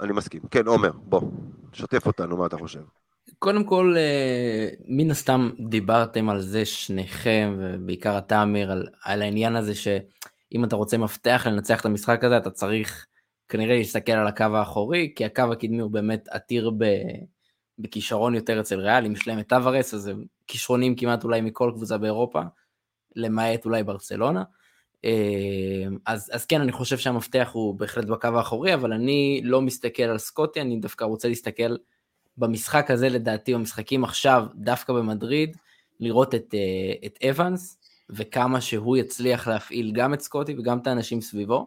אני מסכים. כן, עומר, בוא, שתף אותנו, מה אתה חושב? קודם כל, אה, מן הסתם דיברתם על זה שניכם, ובעיקר אתה, אמיר, על, על העניין הזה שאם אתה רוצה מפתח לנצח את המשחק הזה, אתה צריך כנראה להסתכל על הקו האחורי, כי הקו הקדמי הוא באמת עתיר ב, בכישרון יותר אצל ריאל, אם יש להם את טוורס, אז הם כישרונים כמעט אולי מכל קבוצה באירופה, למעט אולי ברצלונה. אמ, אז, אז כן, אני חושב שהמפתח הוא בהחלט בקו האחורי, אבל אני לא מסתכל על סקוטי, אני דווקא רוצה להסתכל במשחק הזה, לדעתי, במשחקים עכשיו, דווקא במדריד, לראות את, אה, את אבנס, וכמה שהוא יצליח להפעיל גם את סקוטי וגם את האנשים סביבו.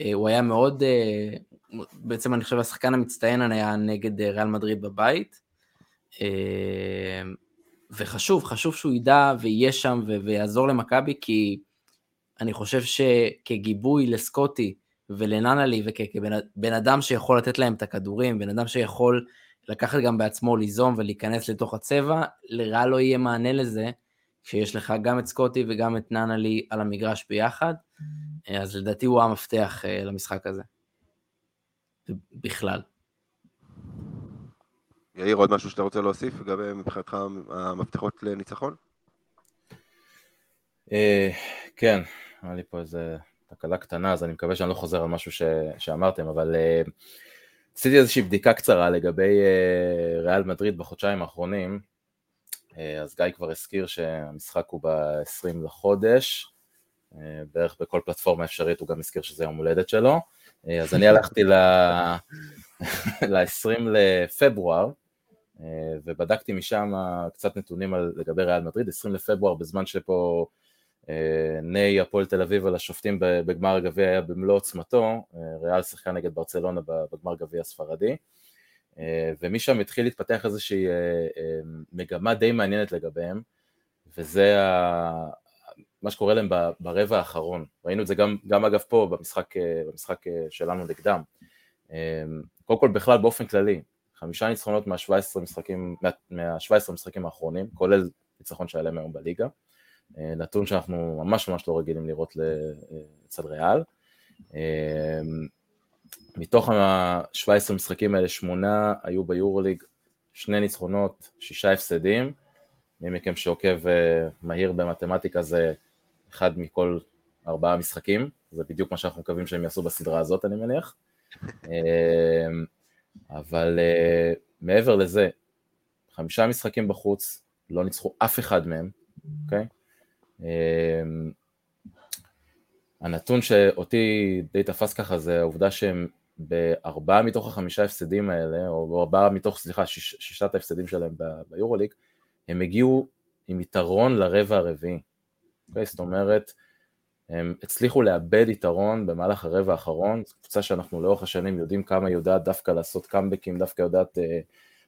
אה, הוא היה מאוד, אה, בעצם אני חושב השחקן המצטיין היה נגד ריאל מדריד בבית. וחשוב, חשוב שהוא ידע ויהיה שם ויעזור למכבי, כי אני חושב שכגיבוי לסקוטי ולננלי וכבן אדם שיכול לתת להם את הכדורים, בן אדם שיכול לקחת גם בעצמו ליזום ולהיכנס לתוך הצבע, לרע לא יהיה מענה לזה, כשיש לך גם את סקוטי וגם את ננלי על המגרש ביחד, אז לדעתי הוא המפתח אה, למשחק הזה. בכלל. יאיר, עוד משהו שאתה רוצה להוסיף לגבי מבחינתך המפתחות לניצחון? אה, כן, היה לי פה איזה תקלה קטנה, אז אני מקווה שאני לא חוזר על משהו ש... שאמרתם, אבל uh, עשיתי איזושהי בדיקה קצרה לגבי uh, ריאל מדריד בחודשיים האחרונים, אז גיא כבר הזכיר שהמשחק הוא ב-20 לחודש, בערך בכל פלטפורמה אפשרית הוא גם הזכיר שזה יום הולדת שלו, אז אני הלכתי ל-20 לפברואר, ובדקתי משם קצת נתונים על, לגבי ריאל מדריד, 20 לפברואר בזמן שפה אה, ניי הפועל תל אביב על השופטים בגמר הגביע היה במלוא עוצמתו, אה, ריאל שיחקה נגד ברצלונה בגמר גביע הספרדי, אה, ומשם התחיל להתפתח איזושהי מגמה די מעניינת לגביהם, וזה מה שקורה להם ברבע האחרון, ראינו את זה גם, גם אגב פה במשחק, במשחק שלנו נגדם, קודם כל בכלל באופן כללי, חמישה ניצחונות מה-17 משחקים, מה, מה משחקים האחרונים, כולל ניצחון שהיה להם היום בליגה, אה, נתון שאנחנו ממש ממש לא רגילים לראות לצד ריאל. אה, מתוך ה-17 משחקים האלה, שמונה היו ביורוליג, שני ניצחונות, שישה הפסדים. מי מכם שעוקב אה, מהיר במתמטיקה זה אחד מכל ארבעה משחקים, זה בדיוק מה שאנחנו מקווים שהם יעשו בסדרה הזאת, אני מניח. אבל מעבר לזה, חמישה משחקים בחוץ, לא ניצחו אף אחד מהם, אוקיי? Okay? אמ, הנתון שאותי די תפס ככה זה העובדה שהם בארבעה מתוך החמישה הפסדים האלה, או ארבעה מתוך, סליחה, שיש, שישת ההפסדים שלהם ביורוליג, הם הגיעו עם יתרון לרבע הרביעי. Okay, אוקיי? זאת אומרת, הם הצליחו לאבד יתרון במהלך הרבע האחרון, זו קבוצה שאנחנו לאורך השנים יודעים כמה היא יודעת דווקא לעשות קאמבקים, דווקא יודעת uh,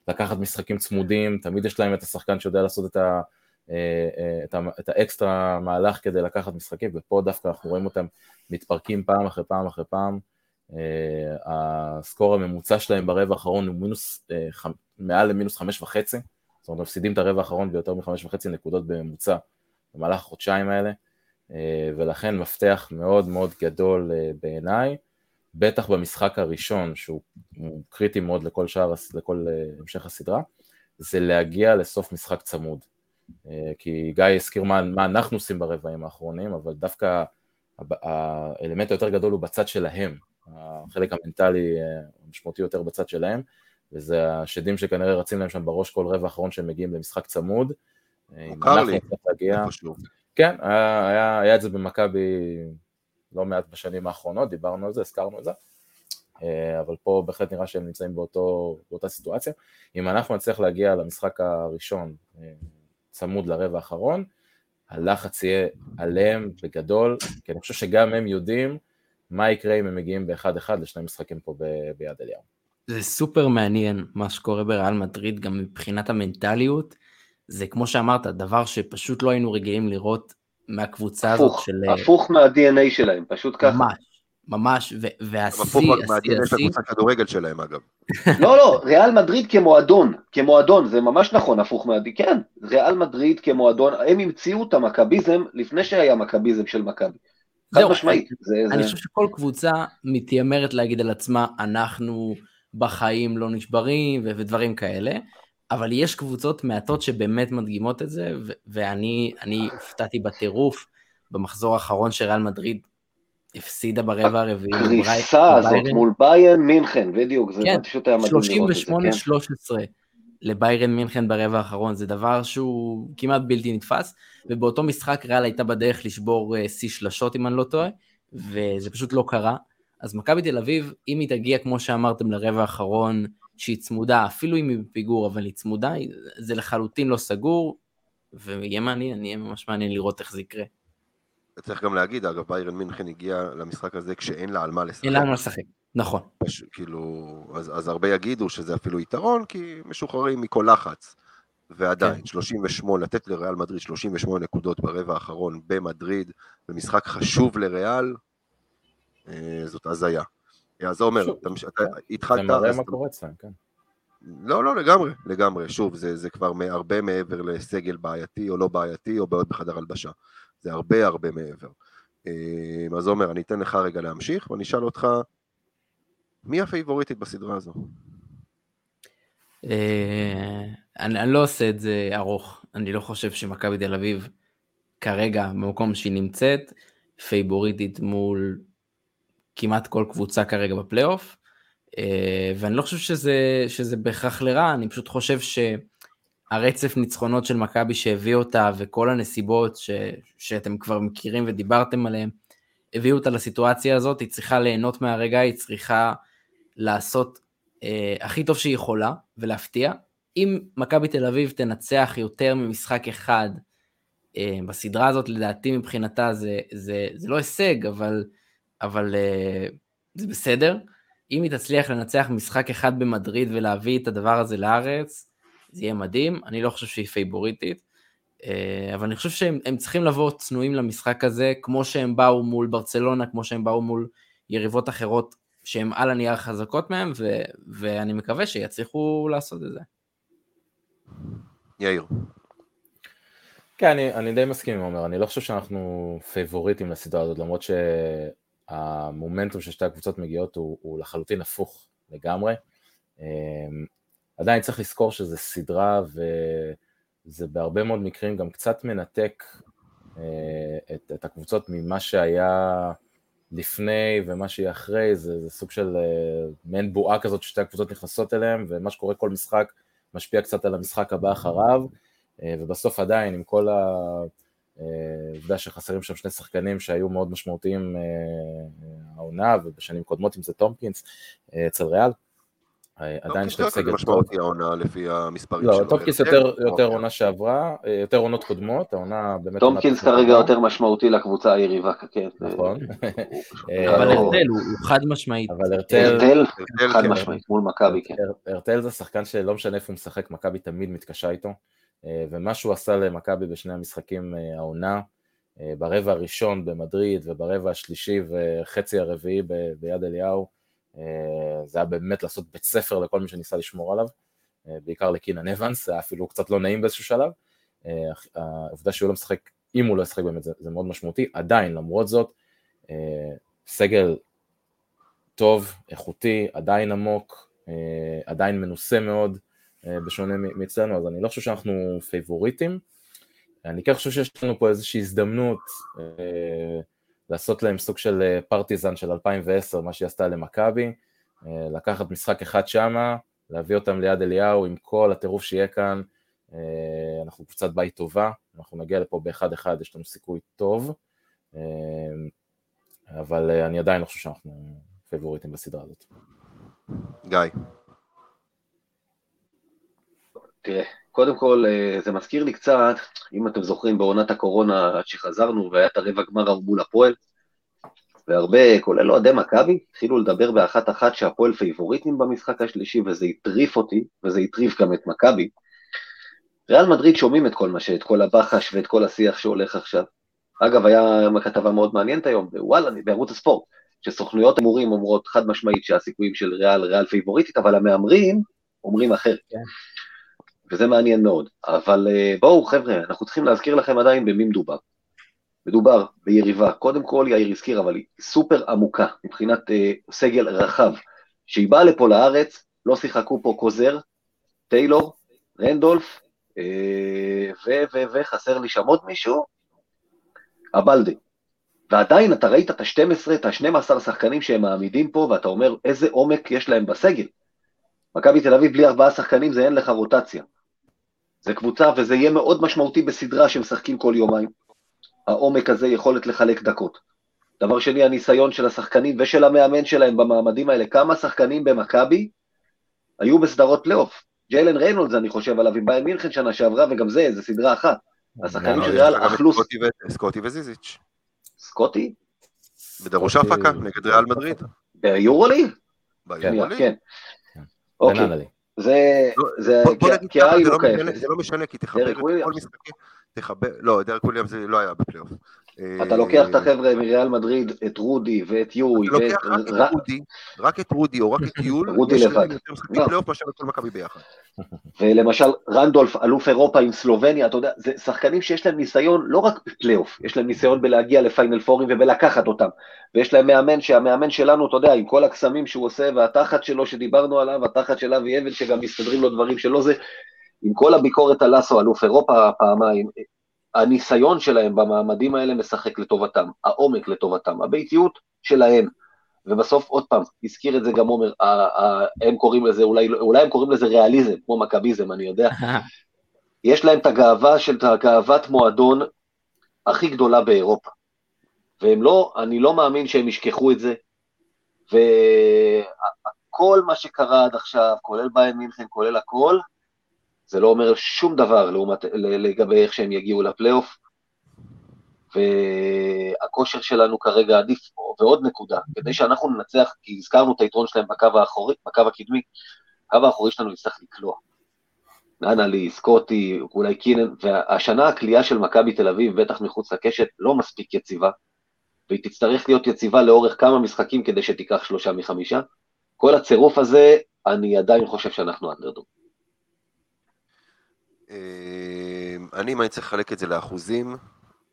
לקחת משחקים צמודים, תמיד יש להם את השחקן שיודע לעשות את ה... אה, אה, את, האקסטרה מהלך כדי לקחת משחקים, ופה דווקא אנחנו רואים אותם מתפרקים פעם אחרי פעם אחרי פעם. אה, הסקור הממוצע שלהם ברבע האחרון הוא מינוס, מעל למינוס חמש וחצי, זאת אומרת מפסידים את הרבע האחרון ביותר מחמש וחצי נקודות בממוצע במהלך החודשיים האלה, ולכן מפתח מאוד מאוד גדול בעיניי, בטח במשחק הראשון שהוא קריטי מאוד לכל שאר, לכל המשך הסדרה, זה להגיע לסוף משחק צמוד. אה, כי גיא הזכיר מה, מה אנחנו עושים ברבעים האחרונים, אבל דווקא האלמנט היותר גדול הוא בצד שלהם, החלק המנטלי אה, המשמעותי יותר בצד שלהם, וזה השדים שכנראה רצים להם שם בראש כל רבע האחרון שהם מגיעים למשחק צמוד. אה, מוכר לי, להגיע... כן, היה, היה, היה את זה במכבי לא מעט בשנים האחרונות, דיברנו על זה, הזכרנו את זה, אבל פה בהחלט נראה שהם נמצאים באותו, באותה סיטואציה. אם אנחנו נצליח להגיע למשחק הראשון צמוד לרבע האחרון, הלחץ יהיה עליהם בגדול, כי אני חושב שגם הם יודעים מה יקרה אם הם מגיעים באחד אחד לשני משחקים פה ב- ביד אליהו. זה סופר מעניין מה שקורה בריאל מדריד גם מבחינת המנטליות, זה כמו שאמרת, דבר שפשוט לא היינו רגילים לראות מהקבוצה הפוך, הזאת של... הפוך מה-DNA שלהם, פשוט ככה. ממש, ממש, והשיא, הפוך מהדנ"א של הקבוצת כדורגל שלהם אגב. לא, לא, ריאל מדריד כמועדון, כמועדון, זה ממש נכון, הפוך מהדנ"א, כן, ריאל מדריד כמועדון, הם המציאו את המכביזם לפני שהיה מכביזם של מכבי. חד משמעית. אני חושב שכל קבוצה מתיימרת להגיד על עצמה, אנחנו בחיים לא נשברים ודברים כאלה, אבל יש קבוצות מעטות שבאמת מדגימות את זה, ואני הופתעתי בטירוף במחזור האחרון של ריאל מדריד הפסידה ברבע הרביעי. הקריסה הזאת מול ביירן מינכן, בדיוק, זה כן, פשוט היה מדהים לראות את זה. 38-13 כן. לביירן מינכן ברבע האחרון, זה דבר שהוא כמעט בלתי נתפס, ובאותו משחק ריאל הייתה בדרך לשבור אה, שיא שלשות אם אני לא טועה, וזה פשוט לא קרה. אז מכבי תל אביב, אם היא תגיע, כמו שאמרתם, לרבע האחרון, שהיא צמודה, אפילו אם היא בפיגור, אבל היא צמודה, זה לחלוטין לא סגור, ויהיה מעניין, יהיה ממש מעניין לראות איך זה יקרה. צריך גם להגיד, אגב, ביירן מינכן הגיע למשחק הזה כשאין לה על מה לשחק. אין לה על מה לשחק, נכון. פש, כאילו, אז, אז הרבה יגידו שזה אפילו יתרון, כי משוחררים מכל לחץ. ועדיין, כן. 38, לתת לריאל מדריד 38 נקודות ברבע האחרון במדריד, במשחק חשוב לריאל, אה, זאת הזיה. אז זה אומר, אתה, אתה התחלת... זה מראה מה קורה אצלם, כן. לא, לא, לגמרי, לגמרי. שוב, זה, זה כבר הרבה מעבר לסגל בעייתי או לא בעייתי, או בעיות בחדר הלבשה. זה הרבה הרבה מעבר. אה, אז עומר, אני אתן לך רגע להמשיך, ואני אשאל אותך, מי הפייבוריטית בסדרה הזו? אה, אני, לא עושה את זה ארוך, אני לא חושב שמכבי תל אביב כרגע, במקום שהיא נמצאת, פייבוריטית מול כמעט כל קבוצה כרגע בפלייאוף, אה, ואני לא חושב שזה, שזה בהכרח לרע, אני פשוט חושב שהרצף ניצחונות של מכבי שהביא אותה וכל הנסיבות ש, שאתם כבר מכירים ודיברתם עליהן, הביאו אותה לסיטואציה הזאת, היא צריכה ליהנות מהרגע, היא צריכה לעשות אה, הכי טוב שהיא יכולה ולהפתיע. אם מכבי תל אביב תנצח יותר ממשחק אחד אה, בסדרה הזאת, לדעתי מבחינתה זה, זה, זה לא הישג, אבל, אבל אה, זה בסדר. אם היא תצליח לנצח משחק אחד במדריד ולהביא את הדבר הזה לארץ, זה יהיה מדהים. אני לא חושב שהיא פייבוריטית, אה, אבל אני חושב שהם צריכים לבוא צנועים למשחק הזה, כמו שהם באו מול ברצלונה, כמו שהם באו מול יריבות אחרות שהן על הנייר חזקות מהם, ו- ואני מקווה שיצליחו לעשות את זה. יאיר. כן, אני, אני די מסכים עם עומר, אני לא חושב שאנחנו פייבוריטים לסדרה הזאת, למרות שהמומנטום של שתי הקבוצות מגיעות הוא, הוא לחלוטין הפוך לגמרי. עדיין צריך לזכור שזה סדרה וזה בהרבה מאוד מקרים גם קצת מנתק אה, את, את הקבוצות ממה שהיה לפני ומה שיהיה אחרי, זה, זה סוג של uh, מעין בועה כזאת ששתי הקבוצות נכנסות אליהם, ומה שקורה כל משחק משפיע קצת על המשחק הבא אחריו, uh, ובסוף עדיין, עם כל העובדה אה, שחסרים שם שני שחקנים שהיו מאוד משמעותיים העונה, ובשנים קודמות, אם זה טומקינס, אה, אצל ריאל, אה, עדיין יש להם סגל טוב. משמעותי העונה לפי המספרים שלו. לא, טומקינס יותר אוקיי. עונה שעברה, אה, יותר עונות קודמות, העונה באמת... טומקינס כרגע יותר משמעותי לקבוצה היריבה, כן. נכון. אה, אבל הרטל הוא חד משמעית. אבל הרטל... הרטל חד כן. משמעית מול מכבי, כן. הרטל זה שחקן שלא משנה איפה הוא משחק, מכבי תמיד מתקשה איתו. ומה שהוא עשה למכבי בשני המשחקים העונה, ברבע הראשון במדריד וברבע השלישי וחצי הרביעי ביד אליהו, אה, זה היה באמת לעשות בית ספר לכל מי שניסה לשמור עליו, אה, בעיקר לקינן אבנס, זה היה אפילו קצת לא נעים באיזשהו שלב. אה, העובדה שהוא לא משחק, אם הוא לא ישחק באמת זה, זה מאוד משמעותי, עדיין למרות זאת, סגל טוב, איכותי, עדיין עמוק, עדיין מנוסה מאוד, בשונה מאצלנו, אז אני לא חושב שאנחנו פייבוריטים. אני כן חושב שיש לנו פה איזושהי הזדמנות לעשות להם סוג של אה, פרטיזן של 2010, מה שהיא עשתה למכבי, אה, לקחת משחק אחד שמה, להביא אותם ליד אליהו עם כל הטירוף שיהיה כאן, אה, אנחנו קבוצת בית טובה, אנחנו נגיע לפה באחד אחד, יש לנו סיכוי טוב, אבל אני עדיין לא חושב שאנחנו פייבוריטים בסדרה הזאת. גיא. תראה, קודם כל זה מזכיר לי קצת, אם אתם זוכרים בעונת הקורונה עד שחזרנו והיה את הרבע גמר מול הפועל, והרבה, כולל אוהדי מכבי, התחילו לדבר באחת אחת שהפועל פייבוריטים במשחק השלישי, וזה הטריף אותי, וזה הטריף גם את מכבי. ריאל מדריד שומעים את כל מה ש... את כל הבחש ואת כל השיח שהולך עכשיו. אגב, היה כתבה מאוד מעניינת היום, בוואלה, בערוץ הספורט, שסוכנויות הימורים אומרות חד משמעית שהסיכויים של ריאל, ריאל פייבוריטית, אבל המהמרים אומרים אחרת. כן. וזה מעניין מאוד. אבל אה, בואו חבר'ה, אנחנו צריכים להזכיר לכם עדיין במי מדובר. מדובר ביריבה, קודם כל יאיר הזכיר, אבל היא סופר עמוקה מבחינת אה, סגל רחב. כשהיא באה לפה לארץ, לא שיחקו פה קוזר, טיילור, רנדולף, אה, וחסר לי שם עוד מישהו, הבלדה. ועדיין אתה ראית את ה-12, את ה-12 שחקנים שהם מעמידים פה, ואתה אומר איזה עומק יש להם בסגל. מכבי תל אביב בלי ארבעה שחקנים זה אין לך רוטציה. זה קבוצה, וזה יהיה מאוד משמעותי בסדרה שמשחקים כל יומיים. העומק הזה, יכולת לחלק דקות. דבר שני, הניסיון של השחקנים ושל המאמן שלהם במעמדים האלה. כמה שחקנים במכבי היו בסדרות פלייאוף? ג'יילן ריינולדס, אני חושב עליו, עם באיירן מינכן שנה שעברה, וגם זה, זה סדרה אחת. השחקנים של ריאל אכלו... סקוטי וזיזיץ'. סקוטי? בדרוש ההפקה, נגד ריאל מדריד. ביורוליג? ביורוליג? כן. אוקיי. זה, לא, זה, זה לא משנה, זה לא משנה, כי תחבר את כל משחקים, תחבר, לא, דרק וויליאמס זה לא היה בפלייאוף. אתה לוקח את החבר'ה מריאל מדריד, את רודי ואת יול, אתה לוקח רק את רודי, רק את רודי או רק את יול, רודי לבד. פלייאוף. ולמשל רנדולף, אלוף אירופה עם סלובניה, אתה יודע, זה שחקנים שיש להם ניסיון לא רק בפלייאוף, יש להם ניסיון בלהגיע לפיינל פורים ובלקחת אותם. ויש להם מאמן, שהמאמן שלנו, אתה יודע, עם כל הקסמים שהוא עושה, והתחת שלו שדיברנו עליו, התחת של אבי אבן, שגם מסתדרים לו דברים שלא זה, עם כל הביקורת על לאסו, אלוף אירופה פעמיים, הניסיון שלהם במעמדים האלה משחק לטובתם, העומק לטובתם, הביתיות שלהם. ובסוף, עוד פעם, הזכיר את זה גם עומר, הם קוראים לזה, אולי, אולי הם קוראים לזה ריאליזם, כמו מכביזם, אני יודע. יש להם את הגאווה של את הגאוות מועדון הכי גדולה באירופה. והם לא, אני לא מאמין שהם ישכחו את זה. וכל מה שקרה עד עכשיו, כולל ביין מינכן, כולל הכל, זה לא אומר שום דבר לעומת, לגבי איך שהם יגיעו לפלייאוף. והכושר שלנו כרגע עדיף, ועוד נקודה, כדי שאנחנו ננצח, כי הזכרנו את היתרון שלהם בקו האחורי, בקו הקדמי, הקו האחורי שלנו יצטרך לקלוע. ננלי, סקוטי, אולי קינן, והשנה הכלייה של מכבי תל אביב, בטח מחוץ לקשת, לא מספיק יציבה, והיא תצטרך להיות יציבה לאורך כמה משחקים כדי שתיקח שלושה מחמישה. כל הצירוף הזה, אני עדיין חושב שאנחנו אנדרדוג. אה, אני, אם אני צריך לחלק את זה לאחוזים,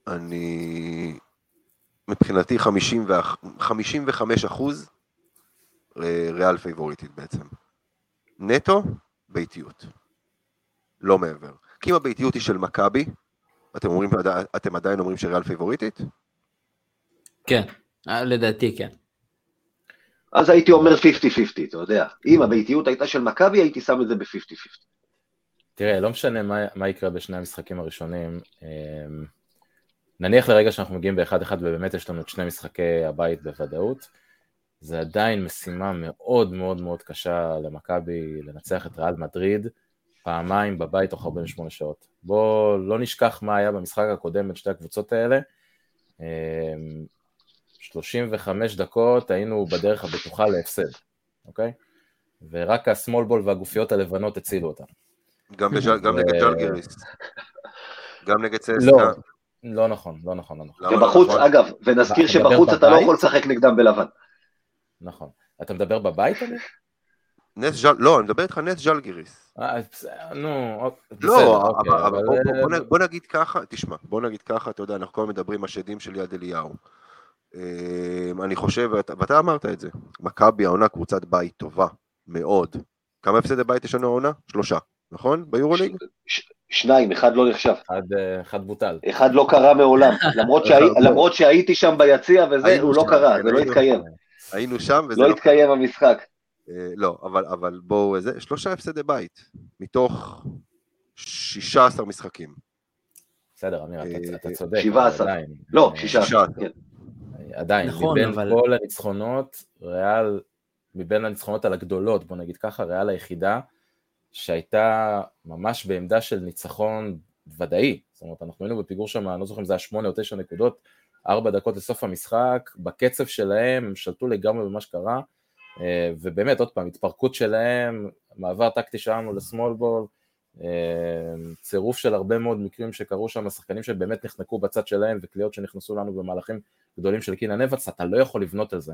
אני, מבחינתי 50 ואח- 55 אחוז אה, ריאל פייבוריטית בעצם. נטו, ביתיות. לא מעבר. כי אם הביתיות היא של מכבי, אתם, אומרים, אתם עדיין אומרים שריאל פייבוריטית? כן, אה, לדעתי כן. אז הייתי אומר 50-50, אתה יודע. אם הביתיות הייתה של מכבי, הייתי שם את זה ב-50-50. תראה, לא משנה מה, מה יקרה בשני המשחקים הראשונים, אמ, נניח לרגע שאנחנו מגיעים באחד-אחד ובאמת יש לנו את שני משחקי הבית בוודאות, זה עדיין משימה מאוד מאוד מאוד קשה למכבי לנצח את ריאל מדריד פעמיים בבית תוך 48 שעות. בואו לא נשכח מה היה במשחק הקודם בין שתי הקבוצות האלה. אמ, 35 דקות היינו בדרך הבטוחה להפסד, אוקיי? ורק השמאל בול והגופיות הלבנות הצילו אותנו. גם, בג'ל, גם נגד ג'לגיריס. גם נגד לא, צסקה. לא נכון, לא נכון, לא נכון. לא ובחוץ, נכון? אגב, ונזכיר שבחוץ אתה לא? יכול לשחק נגדם בלבן. נכון. אתה מדבר בבית, אני? נס ג'ל, לא, אני מדבר איתך נס ג'לגיריס. אה, נו, אוק- בסדר, לא, אוקיי, אבל, אבל בוא, נגיד ככה, תשמע, בוא נגיד ככה, אתה יודע, אנחנו כל הזמן מדברים השדים של יד אליהו. אה, אני חושב, ואתה, ואתה אמרת את זה, מכבי העונה קבוצת בית טובה, מאוד. כמה הפסדי בית יש לנו העונה? שלושה, נכון? ביורוליג? שניים, אחד לא נחשב. אחד, אה, אחד בוטל. אחד לא קרה מעולם. למרות, שהי, למרות שהייתי שם ביציע וזה, הוא לא קרה, כן, זה לא. התקיים. היינו שם וזה לא לא... התקיים המשחק. אה, לא, אבל, אבל בואו, זה, שלושה הפסדי בית, מתוך 16 משחקים. בסדר, אמיר, אתה- אה, אתה צודק. 17. אבל עדיין, לא, אה, שישה. שישה. כן. עדיין, נכון, מבין אבל- כל הניצחונות, ריאל, מבין הניצחונות על הגדולות, בוא נגיד ככה, ריאל היחידה שהייתה ממש בעמדה של ניצחון ודאי. זאת אומרת, אנחנו היינו בפיגור שם, אני לא זוכר אם זה היה שמונה או תשע נקודות, ארבע דקות לסוף המשחק, בקצב שלהם, הם שלטו לגמרי במה שקרה, אה, ובאמת, עוד פעם, התפרקות שלהם, מעבר טקטי שלנו לסמול בול, אה, צירוף של הרבה מאוד מקרים שקרו שם, שחקנים שבאמת נחנקו בצד שלהם, וקליעות שנכנסו לנו במהלכים גדולים של קינן אבנס, אתה לא יכול לבנות על זה.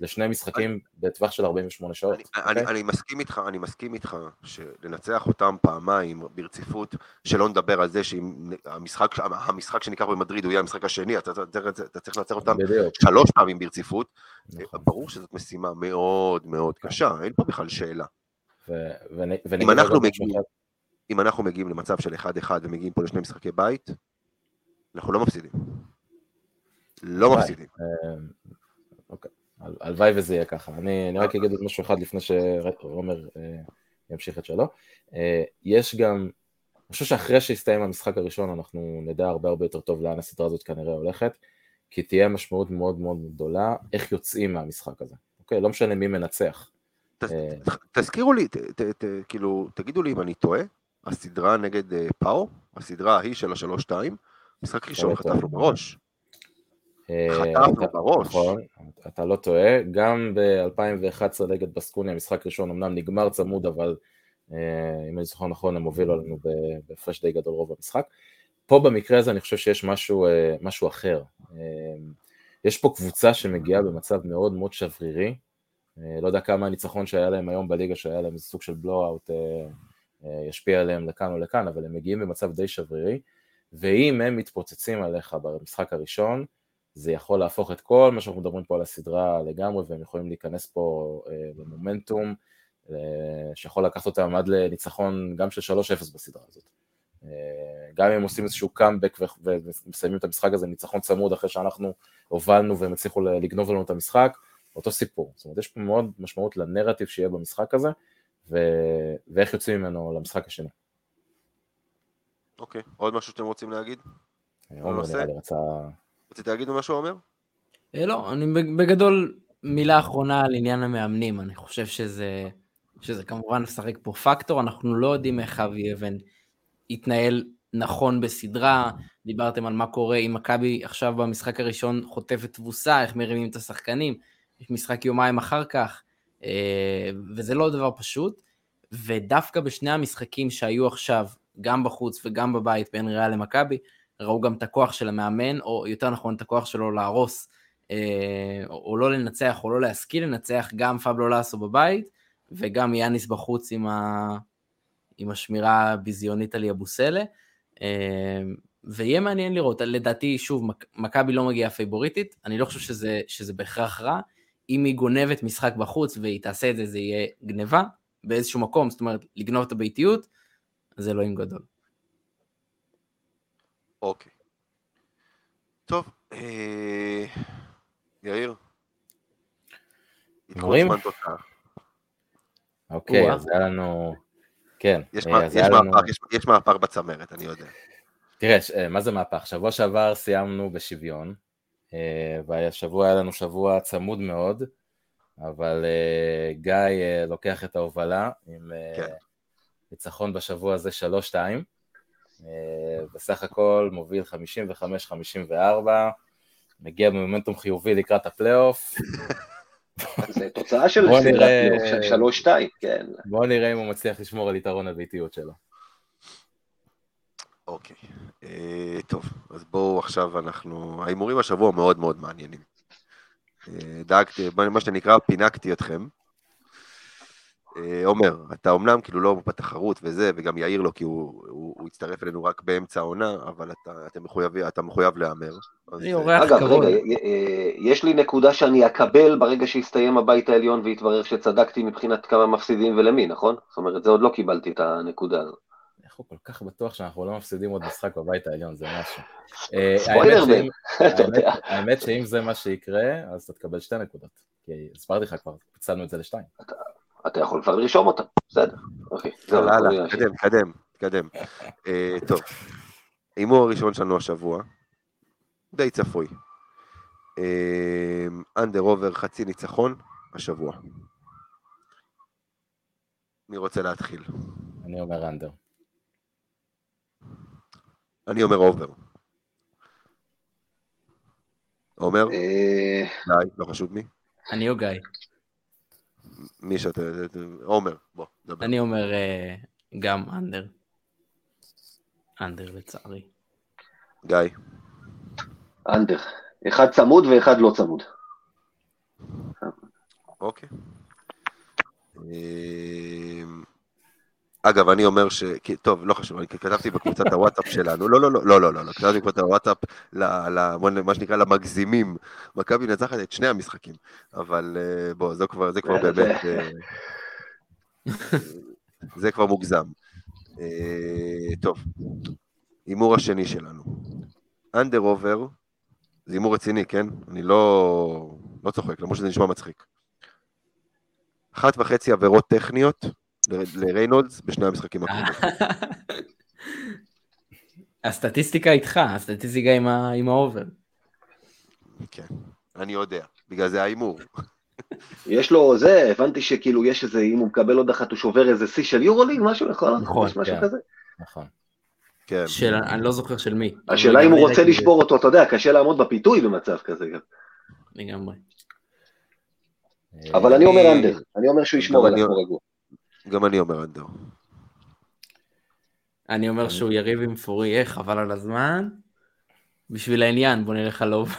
לשני משחקים בטווח של 48 שעות. אני, אני, אוקיי? אני מסכים איתך, אני מסכים איתך שלנצח אותם פעמיים ברציפות, שלא נדבר על זה שאם המשחק, המשחק שניקח במדריד הוא יהיה המשחק השני, אתה, אתה, אתה, אתה צריך לנצח אותם בדיוק. שלוש פעמים ברציפות, נכון. ברור שזאת משימה מאוד מאוד קשה, אין פה בכלל שאלה. ו- ונגיד אנחנו מגיעים- אחד, אם אנחנו מגיעים למצב של 1-1 ומגיעים פה לשני משחקי בית, אנחנו לא מפסידים. לא. מפסידים. הל- הלוואי וזה יהיה ככה. אני אני רק אגיד עוד משהו אחד לפני שעומר אה, ימשיך את שלו. אה, יש גם, אני חושב שאחרי שיסתיים המשחק הראשון אנחנו נדע הרבה הרבה יותר טוב לאן הסדרה הזאת כנראה הולכת, כי תהיה משמעות מאוד מאוד גדולה איך יוצאים מהמשחק הזה. אוקיי, לא משנה מי מנצח. אה. תזכירו לי, ת- ת- ת- כאילו, תגידו לי אם אני טועה, הסדרה נגד אה, פאו, הסדרה ההיא של השלוש-שתיים, משחק ראשון. חטפנו בראש. חטפנו בראש. נכון, אתה לא טועה, גם ב-2011 נגד בסקוניה, משחק ראשון אמנם נגמר צמוד, אבל אה, אם אני זוכר נכון הם הובילו עלינו בהפרש די גדול רוב המשחק. פה במקרה הזה אני חושב שיש משהו, אה, משהו אחר. אה, יש פה קבוצה שמגיעה במצב מאוד מאוד שברירי, לא יודע כמה הניצחון שהיה להם היום בליגה, שהיה להם איזה סוג של בלואו-אוט, ישפיע עליהם לכאן או לכאן, אבל הם מגיעים במצב די שברירי, ואם הם מתפוצצים עליך במשחק הראשון, זה יכול להפוך את כל מה שאנחנו מדברים פה על הסדרה לגמרי, והם יכולים להיכנס פה במומנטום, שיכול לקחת אותם עד לניצחון גם של 3-0 בסדרה הזאת. גם אם הם עושים איזשהו קאמבק ומסיימים את המשחק הזה ניצחון צמוד אחרי שאנחנו הובלנו והם הצליחו לגנוב לנו את המשחק, אותו סיפור. זאת אומרת, יש פה מאוד משמעות לנרטיב שיהיה במשחק הזה, ו... ואיך יוצאים ממנו למשחק השני. אוקיי, עוד משהו שאתם רוצים להגיד? עומר נראה לי רצה... רצית להגיד משהו, עומר? אה, לא, אני בגדול, מילה אחרונה על עניין המאמנים, אני חושב שזה, שזה כמובן משחק פה פקטור, אנחנו לא יודעים איך אבי אבן יתנהל נכון בסדרה, דיברתם על מה קורה אם מכבי עכשיו במשחק הראשון חוטפת תבוסה, איך מרימים את השחקנים, יש משחק יומיים אחר כך, אה, וזה לא דבר פשוט, ודווקא בשני המשחקים שהיו עכשיו, גם בחוץ וגם בבית בין ריאל למכבי, ראו גם את הכוח של המאמן, או יותר נכון את הכוח שלו להרוס, אה, או לא לנצח או לא להשכיל לנצח, גם פבלו לאסו בבית, וגם יאניס בחוץ עם, ה... עם השמירה הביזיונית על יבוסלה. אה, ויהיה מעניין לראות, לדעתי, שוב, מכבי לא מגיעה פייבוריטית, אני לא חושב שזה, שזה בהכרח רע, אם היא גונבת משחק בחוץ והיא תעשה את זה, זה יהיה גניבה באיזשהו מקום, זאת אומרת, לגנוב את הביתיות, זה אלוהים גדול. אוקיי. טוב, אה... יאיר. אומרים? אוקיי, אז היה לנו... כן. יש, אה, יש, לנו... מהפך, יש, יש מהפך בצמרת, אני יודע. תראה, אה, מה זה מהפך? שבוע שעבר סיימנו בשוויון, והשבוע היה לנו שבוע צמוד מאוד, אבל גיא לוקח את ההובלה עם כן. ניצחון בשבוע הזה 3-2, בסך הכל מוביל 55-54, מגיע במומנטום חיובי לקראת הפלייאוף. זה תוצאה של שלוש שתיים, כן. בוא נראה אם הוא מצליח לשמור על יתרון הביתיות שלו. אוקיי, אה, טוב, אז בואו עכשיו אנחנו, ההימורים השבוע מאוד מאוד מעניינים. אה, דאגתי, מה שנקרא, פינקתי אתכם. אה, עומר, אתה אומנם כאילו לא בתחרות וזה, וגם יאיר לו, כי הוא, הוא, הוא הצטרף אלינו רק באמצע העונה, אבל אתה, אתה, מחויב, אתה מחויב להמר. אני אורח כבוד. אגב, רגע, יש לי נקודה שאני אקבל ברגע שיסתיים הבית העליון ויתברר שצדקתי מבחינת כמה מפסידים ולמי, נכון? זאת אומרת, זה עוד לא קיבלתי את הנקודה הזאת. איך הוא כל כך בטוח שאנחנו לא מפסידים עוד משחק בבית העליון, זה משהו. אתה יודע. האמת שאם זה מה שיקרה, אז אתה תקבל שתי נקודות. כי הסברתי לך כבר, פיצלנו את זה לשתיים. אתה יכול כבר לרשום אותם, בסדר. אוקיי. יאללה, תקדם, תקדם, תקדם. אה, טוב, הימור הראשון שלנו השבוע, די צפוי. אנדר עובר חצי ניצחון השבוע. מי רוצה להתחיל? אני אומר under. אני אומר over. עומר? אה, גיא, לא חשוב מי. אני או גיא. מי שאתה... עומר, בוא, דבר. אני אומר אה, גם under. under לצערי. גיא. under. אחד צמוד ואחד לא צמוד. אוקיי. אמ, אגב, אני אומר ש... טוב, לא חשוב, אני כתבתי בקבוצת הוואטסאפ שלנו, לא, לא, לא, לא, לא, לא, לא, כתבתי בקבוצת הוואטסאפ, מה שנקרא למגזימים. מכבי נצחת את שני המשחקים, אבל אה, בוא, זה כבר, זה כבר באמת... אה, זה כבר מוגזם. אה, טוב, הימור השני שלנו. אנדר עובר, זה הימור רציני, כן? אני לא, לא צוחק, למרות שזה נשמע מצחיק. אחת וחצי עבירות טכניות, לריינולדס בשני המשחקים הקרובים. הסטטיסטיקה איתך, הסטטיסטיקה עם, ה over. כן, אני יודע, בגלל זה ההימור. יש לו זה, הבנתי שכאילו יש איזה, אם הוא מקבל עוד אחת הוא שובר איזה שיא של יורוליג, משהו, נכון? נכון, משהו כן. כזה? נכון. כן. של, אני לא זוכר של מי. השאלה אם הוא רוצה לשבור אותו, אתה יודע, קשה לעמוד בפיתוי במצב כזה גם. לגמרי. אבל אני אומר אנדר, אני אומר שהוא ישמור על עצמו רגוע. גם אני אומר אנדר. אני אומר שהוא יריב עם פוריה, חבל על הזמן. בשביל העניין, בוא נלך על אובר.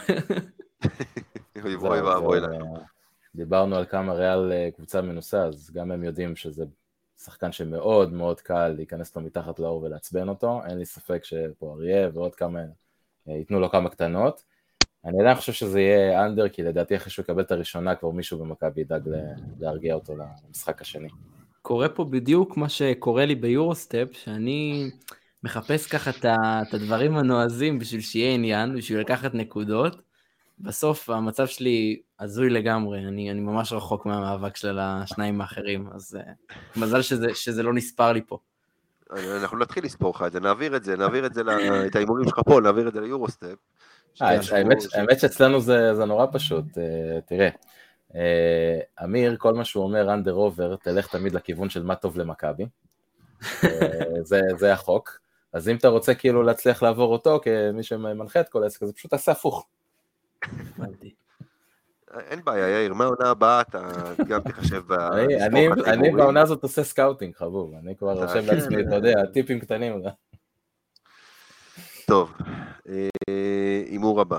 אוי זה- ואבוי לנו. דיברנו על כמה ריאל אה, קבוצה מנוסה, אז גם הם יודעים שזה שחקן שמאוד מאוד קל להיכנס לו מתחת לאור ולעצבן אותו, אין לי ספק שפה אריה ועוד כמה אה, ייתנו לו כמה קטנות. אני עדיין חושב שזה יהיה אנדר, כי לדעתי אחרי שהוא יקבל את הראשונה כבר מישהו במכבי ידאג להרגיע אותו למשחק השני. קורה פה בדיוק מה שקורה לי ביורוסטפ, שאני מחפש ככה את הדברים הנועזים בשביל שיהיה עניין, בשביל לקחת נקודות. בסוף המצב שלי הזוי לגמרי, אני, אני ממש רחוק מהמאבק של השניים האחרים, אז אה, מזל שזה, שזה לא נספר לי פה. אנחנו נתחיל לספור לך את זה, נעביר את זה, נעביר את זה, ל- את ההימורים שלך פה, נעביר את זה ליורוסטפ. אה, האמת, שאצלנו זה, זה נורא פשוט, אה, תראה, אה, אמיר, כל מה שהוא אומר under over, תלך תמיד לכיוון של מה טוב למכבי, אה, זה, זה החוק, אז אם אתה רוצה כאילו להצליח לעבור אותו כמי שמנחה את כל העסק הזה, פשוט תעשה הפוך. הבנתי. אין בעיה, יאיר, מהעונה הבאה אתה גם תחשב ב... אני. בעונה הזאת עושה scouting, חבוב, אני כבר רושם כן. לעצמי, אתה יודע, טיפים קטנים. טוב, אה, הימור הבא.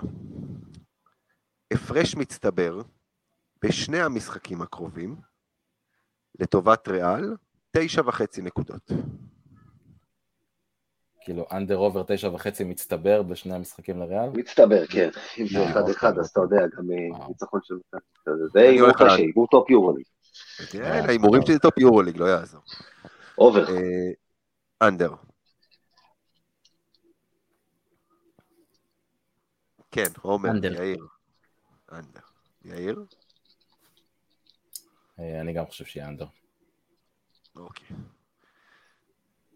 הפרש מצטבר בשני המשחקים הקרובים לטובת ריאל, תשע וחצי נקודות. כאילו under over תשע וחצי מצטבר בשני המשחקים לריאל, מצטבר, כן. אם זה אה, אחד אוקיי, אחד, אז אתה יודע, גם אה. ניצחון של... זה הימור קשה, הימור top יורוליג. כן, ההימורים שלי top יורוליג, לא יעזור. over. אה, under. כן, עומר. יאיר. under. יאיר? אה, אני גם חושב שיהיה under. אוקיי.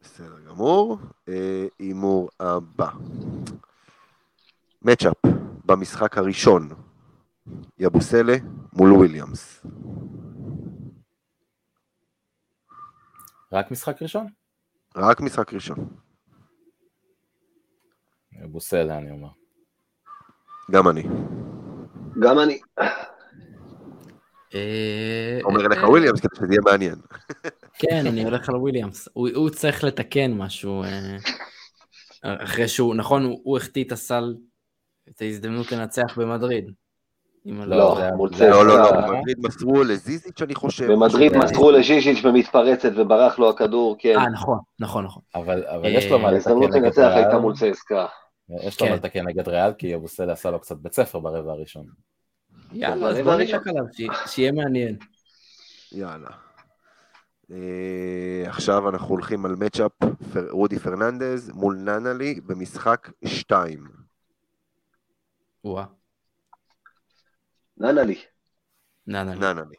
בסדר גמור. אה, הימור הבא. מצ'אפ במשחק הראשון. יבוסלה מול וויליאמס. רק משחק ראשון? רק משחק ראשון. בוסלה אני אומר. גם אני. גם אני. אה, אומר לך אה, וויליאמס כדי שזה יהיה מעניין. כן, אני הולך על וויליאמס. הוא, הוא צריך לתקן משהו. אה, אחרי שהוא, נכון, הוא, הוא החטיא את הסל, את ההזדמנות לנצח במדריד. לא, לא, לא, לא, אה. במדריד מסרו לזיזיץ' אני חושב. במדריד משהו- מסרו לז'יז'יץ' במתפרצת וברח לו הכדור, כן. אה, נכון, נכון, נכון. אבל, אבל אה, יש לו מה לתקן ההזדמנות נגד לנצח הייתה ריאל, מול צסקה. יש לו מה כן. לתקן נגד ריאל, כי אבוסלה עשה לו קצת בית ספר ברבע הראשון. יאללה, אז בוא הראשון. נלך עליו, שיהיה מעניין. יאללה. אה, עכשיו אנחנו הולכים על מצ'אפ פר- רודי פרננדז מול ננלי במשחק 2. וואה, ננלי. ננלי.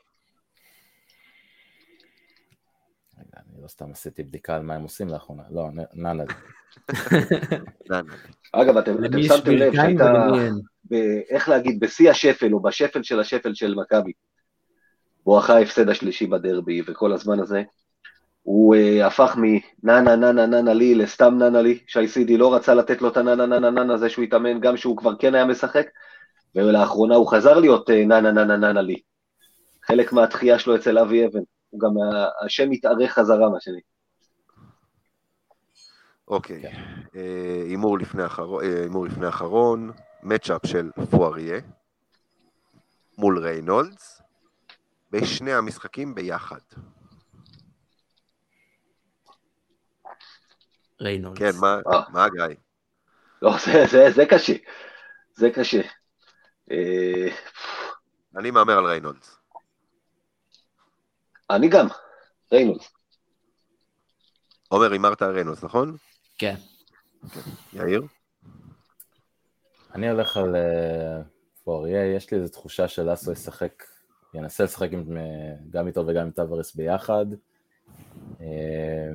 רגע, אני לא סתם עשיתי בדיקה על מה הם עושים לאחרונה. לא. ננלי. אגב, אתם שמתם לב שהייתה, איך להגיד, בשיא השפל או בשפל של השפל של מכבי. בואכה ההפסד השלישי בדרבי וכל הזמן הזה. הוא uh, הפך מננה ננה ננה לי לסתם ננה לי, שייסידי לא רצה לתת לו את הננה ננה ננה הזה שהוא התאמן גם שהוא כבר כן היה משחק, ולאחרונה הוא חזר להיות ננה ננה ננה לי. חלק מהתחייה שלו אצל אבי אבן, הוא גם ה- השם מתארך חזרה מה שנקרא. אוקיי. אה, הימור לפני אה, הימור לפני האחרון, matchup של פואריה מול ריינולדס בשני המשחקים ביחד. ריינולדס. כן, מה- אה. מה גיא? לא, זה, זה, זה קשה, זה קשה. אה, אני מהמר על ריינולדס. אני גם, ריינולדס. עומר, הימרת על ריינולדס, נכון? כן. יאיר? אני הולך על אה, פואריה, יש לי איזו תחושה שלאסו ישחק, ינסה לשחק עם, אה, גם איתו וגם עם טבארס ביחד. אה,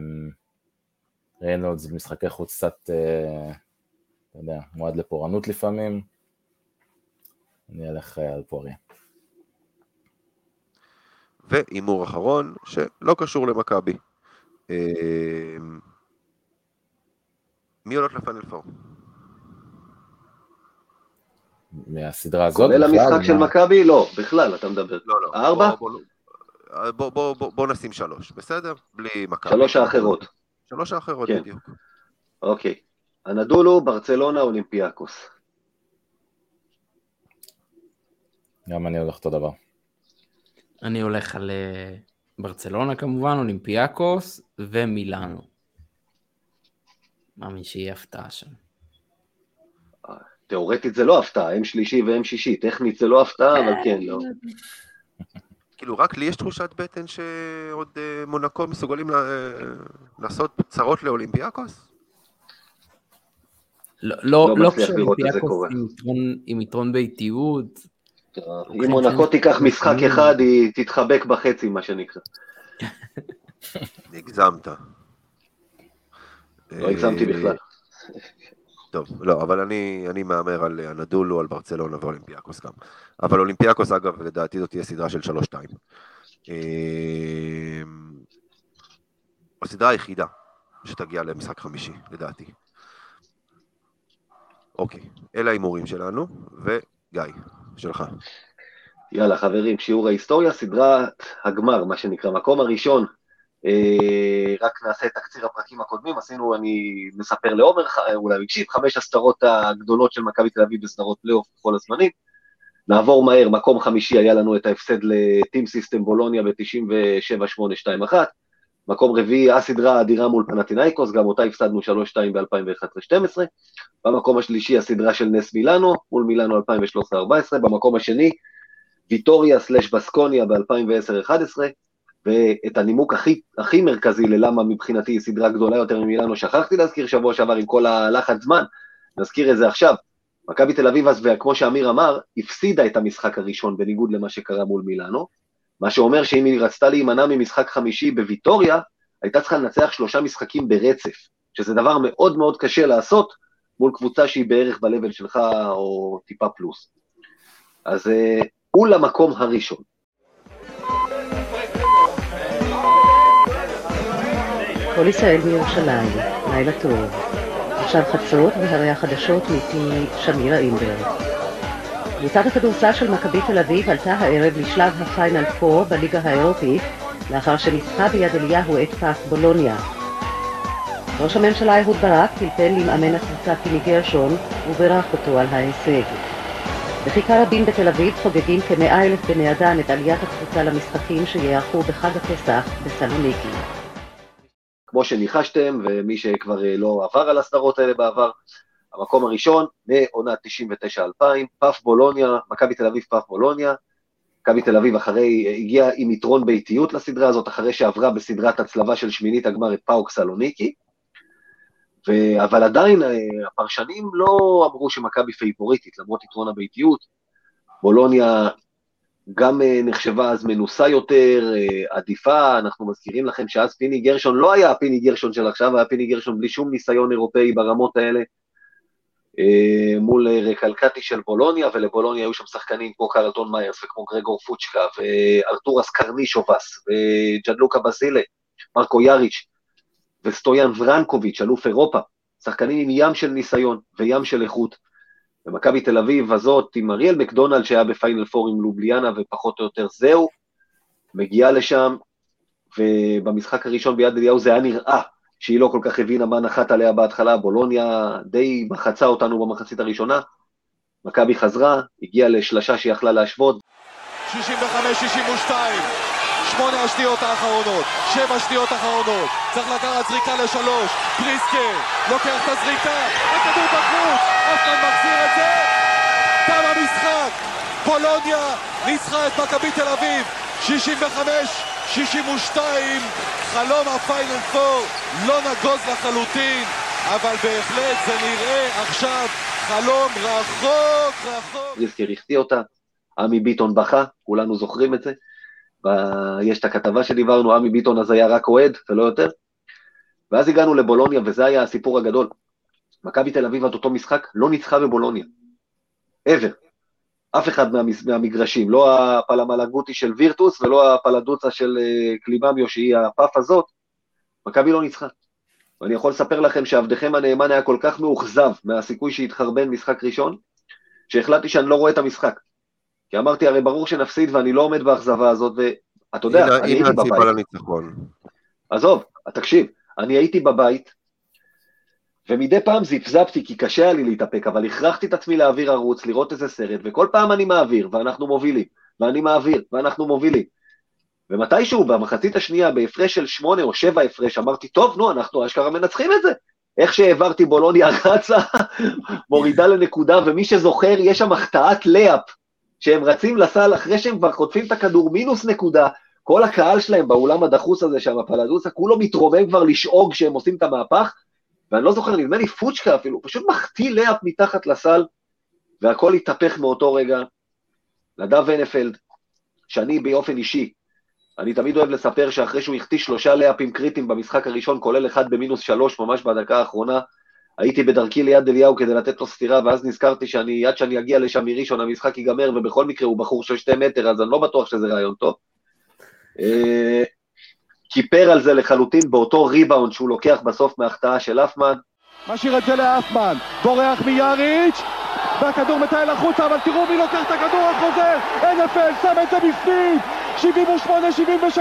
ריינולדס במשחקי חוץ קצת, אה, אתה יודע, מועד לפורענות לפעמים. אני אלך על פואריה. והימור אחרון, שלא קשור למכבי. מי הולך לפאנל פור? מהסדרה הזאת כולל המשחק של מכבי? לא, בכלל, אתה מדבר. לא, לא. ארבע? בוא- בוא- בוא, בוא, בוא, בוא נשים שלוש, בסדר? בלי מכבי. שלוש האחרות. שלוש האחרות כן. בדיוק. אוקיי. הנדולו, ברצלונה, אולימפיאקוס. גם אני הולך אותו דבר. אני הולך על אה, ברצלונה כמובן, אולימפיאקוס ומילאנו. מאמין שיהיה הפתעה שם. תאורטית זה לא הפתעה, הם שלישי והם שישי, טכנית זה לא הפתעה, אבל כן, לא. כאילו, רק לי יש תחושת בטן שעוד אה, מונקו מסוגלים אה, לעשות צרות לאולימפיאקוס? לא, לא, לא לא כשאולימפיאקוס קורה. עם יתרון- עם יתרון באיטיות. אם מונקו תיקח משחק אחד, היא תתחבק בחצי, מה שנקרא. הגזמת. לא הגזמתי אה, בכלל. טוב, לא, אבל אני, אני מהמר על הנדולו, על ברצלונה ואולימפיאקוס גם. אבל אולימפיאקוס, אגב, לדעתי זאת תהיה סדרה של 3-2. אה, הסדרה היחידה שתגיע למשחק חמישי, לדעתי. אוקיי, אלה ההימורים שלנו, וגיא, שלך. יאללה, חברים, שיעור ההיסטוריה, סדרת הגמר, מה שנקרא, מקום הראשון. אה, רק נעשה את תקציר הפרקים הקודמים, עשינו, אני מספר לעומר, ח- אולי הוא הקשיב, חמש הסדרות הגדולות של מכבי תל אביב בסדרות פלייאוף בכל הזמנים. נעבור מהר, מקום חמישי היה לנו את ההפסד לטים סיסטם בולוניה ב-97-8-2-1. מקום רביעי, הסדרה האדירה מול פנטינאיקוס, גם אותה הפסדנו 3-2 ב-2011-2012. במקום השלישי, הסדרה של נס מילאנו, מול מילאנו 2013-2014. במקום השני, ויטוריה סלש בסקוניה ב-2010-2011, ואת הנימוק הכי, הכי מרכזי ללמה מבחינתי סדרה גדולה יותר ממילאנו, שכחתי להזכיר שבוע שעבר עם כל הלחץ זמן, נזכיר את זה עכשיו. מכבי תל אביב אז, וכמו שאמיר אמר, הפסידה את המשחק הראשון בניגוד למה שקרה מול מילאנו, מה שאומר שאם היא רצתה להימנע ממשחק חמישי בוויטוריה, הייתה צריכה לנצח שלושה משחקים ברצף, שזה דבר מאוד מאוד קשה לעשות מול קבוצה שהיא בערך ב-level שלך או טיפה פלוס. אז אה, הוא למקום הראשון. כל ישראל מירושלים, לילה טוב. עכשיו חצות והרי החדשות מפי שמירה אינברג. קבוצת הכדורסל של מכבי תל אביב עלתה הערב לשלב הפיינל 4 בליגה האירופית, לאחר שניצחה ביד אליהו את פאף בולוניה. ראש הממשלה אהוד ברק טלפן למאמן הקבוצה פיני גרשון וברך אותו על ההישג. בכיכר רבין בתל אביב חוגגים כמאה אלף בני אדם את עליית הקבוצה למשחקים שייערכו בחג הפסח בסלוניקי. כמו שניחשתם, ומי שכבר אה, לא עבר על הסדרות האלה בעבר, המקום הראשון, מעונת 99-2000, פאף בולוניה, מכבי תל אביב פאף בולוניה, מכבי תל אביב אחרי, הגיעה עם יתרון ביתיות לסדרה הזאת, אחרי שעברה בסדרת הצלבה של שמינית הגמר את פאוק סלוניקי, ו... אבל עדיין אה, הפרשנים לא אמרו שמכבי פייבוריטית, למרות יתרון הביתיות. בולוניה גם אה, נחשבה אז מנוסה יותר, אה, עדיפה, אנחנו מזכירים לכם שאז פיני גרשון לא היה הפיני גרשון של עכשיו, היה פיני גרשון בלי שום ניסיון אירופאי ברמות האלה, אה, מול רקלקטי של בולוניה, ולבולוניה היו שם שחקנים כמו קרלטון מיירס וכמו גרגור פוצ'קה, וארתורס קרנישובס, וג'דלוקה בזילה, מרקו יאריץ', וסטויאן ורנקוביץ', אלוף אירופה, שחקנים עם ים של ניסיון וים של איכות. ומכבי תל אביב הזאת עם אריאל מקדונלד שהיה בפיינל פור עם לובליאנה ופחות או יותר זהו, מגיעה לשם, ובמשחק הראשון ביד אליהו זה היה נראה שהיא לא כל כך הבינה מה נחת עליה בהתחלה, בולוניה די מחצה אותנו במחצית הראשונה, מכבי חזרה, הגיעה לשלשה שיכלה להשוות, 65-62, שמונה השניות האחרונות, שבע שניות אחרונות, צריך לקחת זריקה לשלוש, פריסקר, לוקח את הזריקה, הכדור בחוץ, אופמן מחזיר את זה, תם המשחק, פולוניה ניצחה את מכבי תל אביב, 65-62, חלום הפיינל פור לא נגוז לחלוטין, אבל בהחלט זה נראה עכשיו חלום רחוק רחוק. פריסקר החטיא אותה, עמי ביטון בכה, כולנו זוכרים את זה. יש את הכתבה שדיברנו, עמי ביטון אז היה רק אוהד ולא יותר. ואז הגענו לבולוניה, וזה היה הסיפור הגדול. מכבי תל אביב עד אותו משחק לא ניצחה בבולוניה. ever. אף אחד מהמס- מהמגרשים, לא הפלמלגוטי של וירטוס ולא הפלדוצה של אה, קליממיו, שהיא הפאף הזאת, מכבי לא ניצחה. ואני יכול לספר לכם שעבדכם הנאמן היה כל כך מאוכזב מהסיכוי שהתחרבן משחק ראשון, שהחלטתי שאני לא רואה את המשחק. כי אמרתי, הרי ברור שנפסיד ואני לא עומד באכזבה הזאת, ואתה יודע, הנה- אני הנה הייתי בבית. לניצחון. עזוב, תקשיב, אני הייתי בבית, ומדי פעם זיפזפתי, כי קשה היה לי להתאפק, אבל הכרחתי את עצמי להעביר ערוץ, לראות איזה סרט, וכל פעם אני מעביר, ואנחנו מובילים, ואני מעביר, ואנחנו מובילים. ומתישהו, במחצית השנייה, בהפרש של שמונה או שבע הפרש, אמרתי, טוב, נו, אנחנו אשכרה מנצחים את זה. איך שהעברתי בולוניה רצה, מורידה לנקודה, ומי שזוכר, יש שם החטאת לאפ, שהם רצים לסל אחרי שהם כבר חוטפים את הכדור מינוס נקודה, כל הקהל שלהם באולם הדחוס הזה שם, הפלדוסה, כולו מתרומם כבר לשאוג כשהם עושים את המהפך, ואני לא זוכר, נדמה לי פוצ'קה אפילו, פשוט מחטיא לאפ מתחת לסל, והכל התהפך מאותו רגע. נדב ונפלד, שאני באופן אישי, אני תמיד אוהב לספר שאחרי שהוא החטיא שלושה לאפים קריטיים במשחק הראשון, כולל אחד במינוס שלוש, ממש בדקה האחרונה, הייתי בדרכי ליד אליהו כדי לתת לו סטירה, ואז נזכרתי שאני, עד שאני אגיע לשם מראשון, המשחק ייגמר, ובכל מקרה הוא בחור של שתי מטר, אז אני לא בטוח שזה רעיון טוב. אה, כיפר על זה לחלוטין באותו ריבאונד שהוא לוקח בסוף מההחטאה של אפמן. משאיר את זה לאפמן, בורח מיאריץ', והכדור מטייל החוצה, אבל תראו מי לוקח את הכדור החוזר, NFL שם את זה בפנים, 78-73,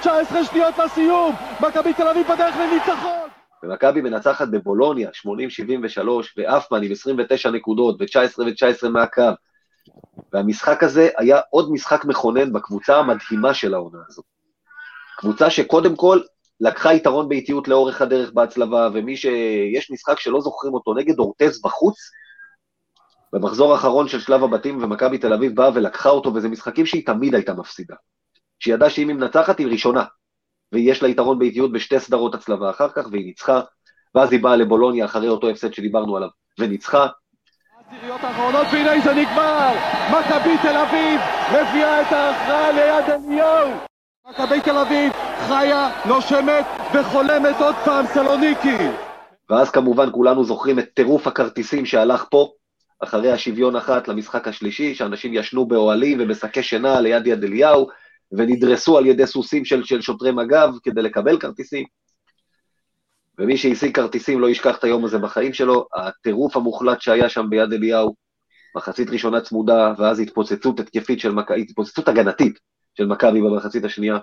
19 שניות לסיום, מכבי תל אביב בדרך לניצחון. ומכבי מנצחת בבולוניה, 80-73, ואפמן עם 29 נקודות, ו-19 ו-19 מהקו. והמשחק הזה היה עוד משחק מכונן בקבוצה המדהימה של העונה הזאת. קבוצה שקודם כל לקחה יתרון באיטיות לאורך הדרך בהצלבה, ומי ש... יש משחק שלא זוכרים אותו נגד אורטז בחוץ, במחזור האחרון של שלב הבתים, ומכבי תל אביב באה ולקחה אותו, וזה משחקים שהיא תמיד הייתה מפסידה. שהיא ידעה שאם היא מנצחת היא ראשונה, ויש לה יתרון באיטיות בשתי סדרות הצלבה אחר כך, והיא ניצחה, ואז היא באה לבולוניה אחרי אותו הפסד שדיברנו עליו, וניצחה. העשיריות האחרונות, והנה זה נגמר! מכבי תל אביב מביאה את ההכרעה ליד אליהו! מכבי תל אביב חיה, נושמת וחולמת עוד פעם סלוניקי! ואז כמובן כולנו זוכרים את טירוף הכרטיסים שהלך פה, אחרי השוויון אחת למשחק השלישי, שאנשים ישנו באוהלים ובשקי שינה ליד יד אליהו, ונדרסו על ידי סוסים של, של שוטרי מג"ב כדי לקבל כרטיסים. ומי שהשיג כרטיסים לא ישכח את היום הזה בחיים שלו, הטירוף המוחלט שהיה שם ביד אליהו, מחצית ראשונה צמודה, ואז התפוצצות התקפית של מכבי, התפוצצות הגנתית של מכבי במחצית השנייה.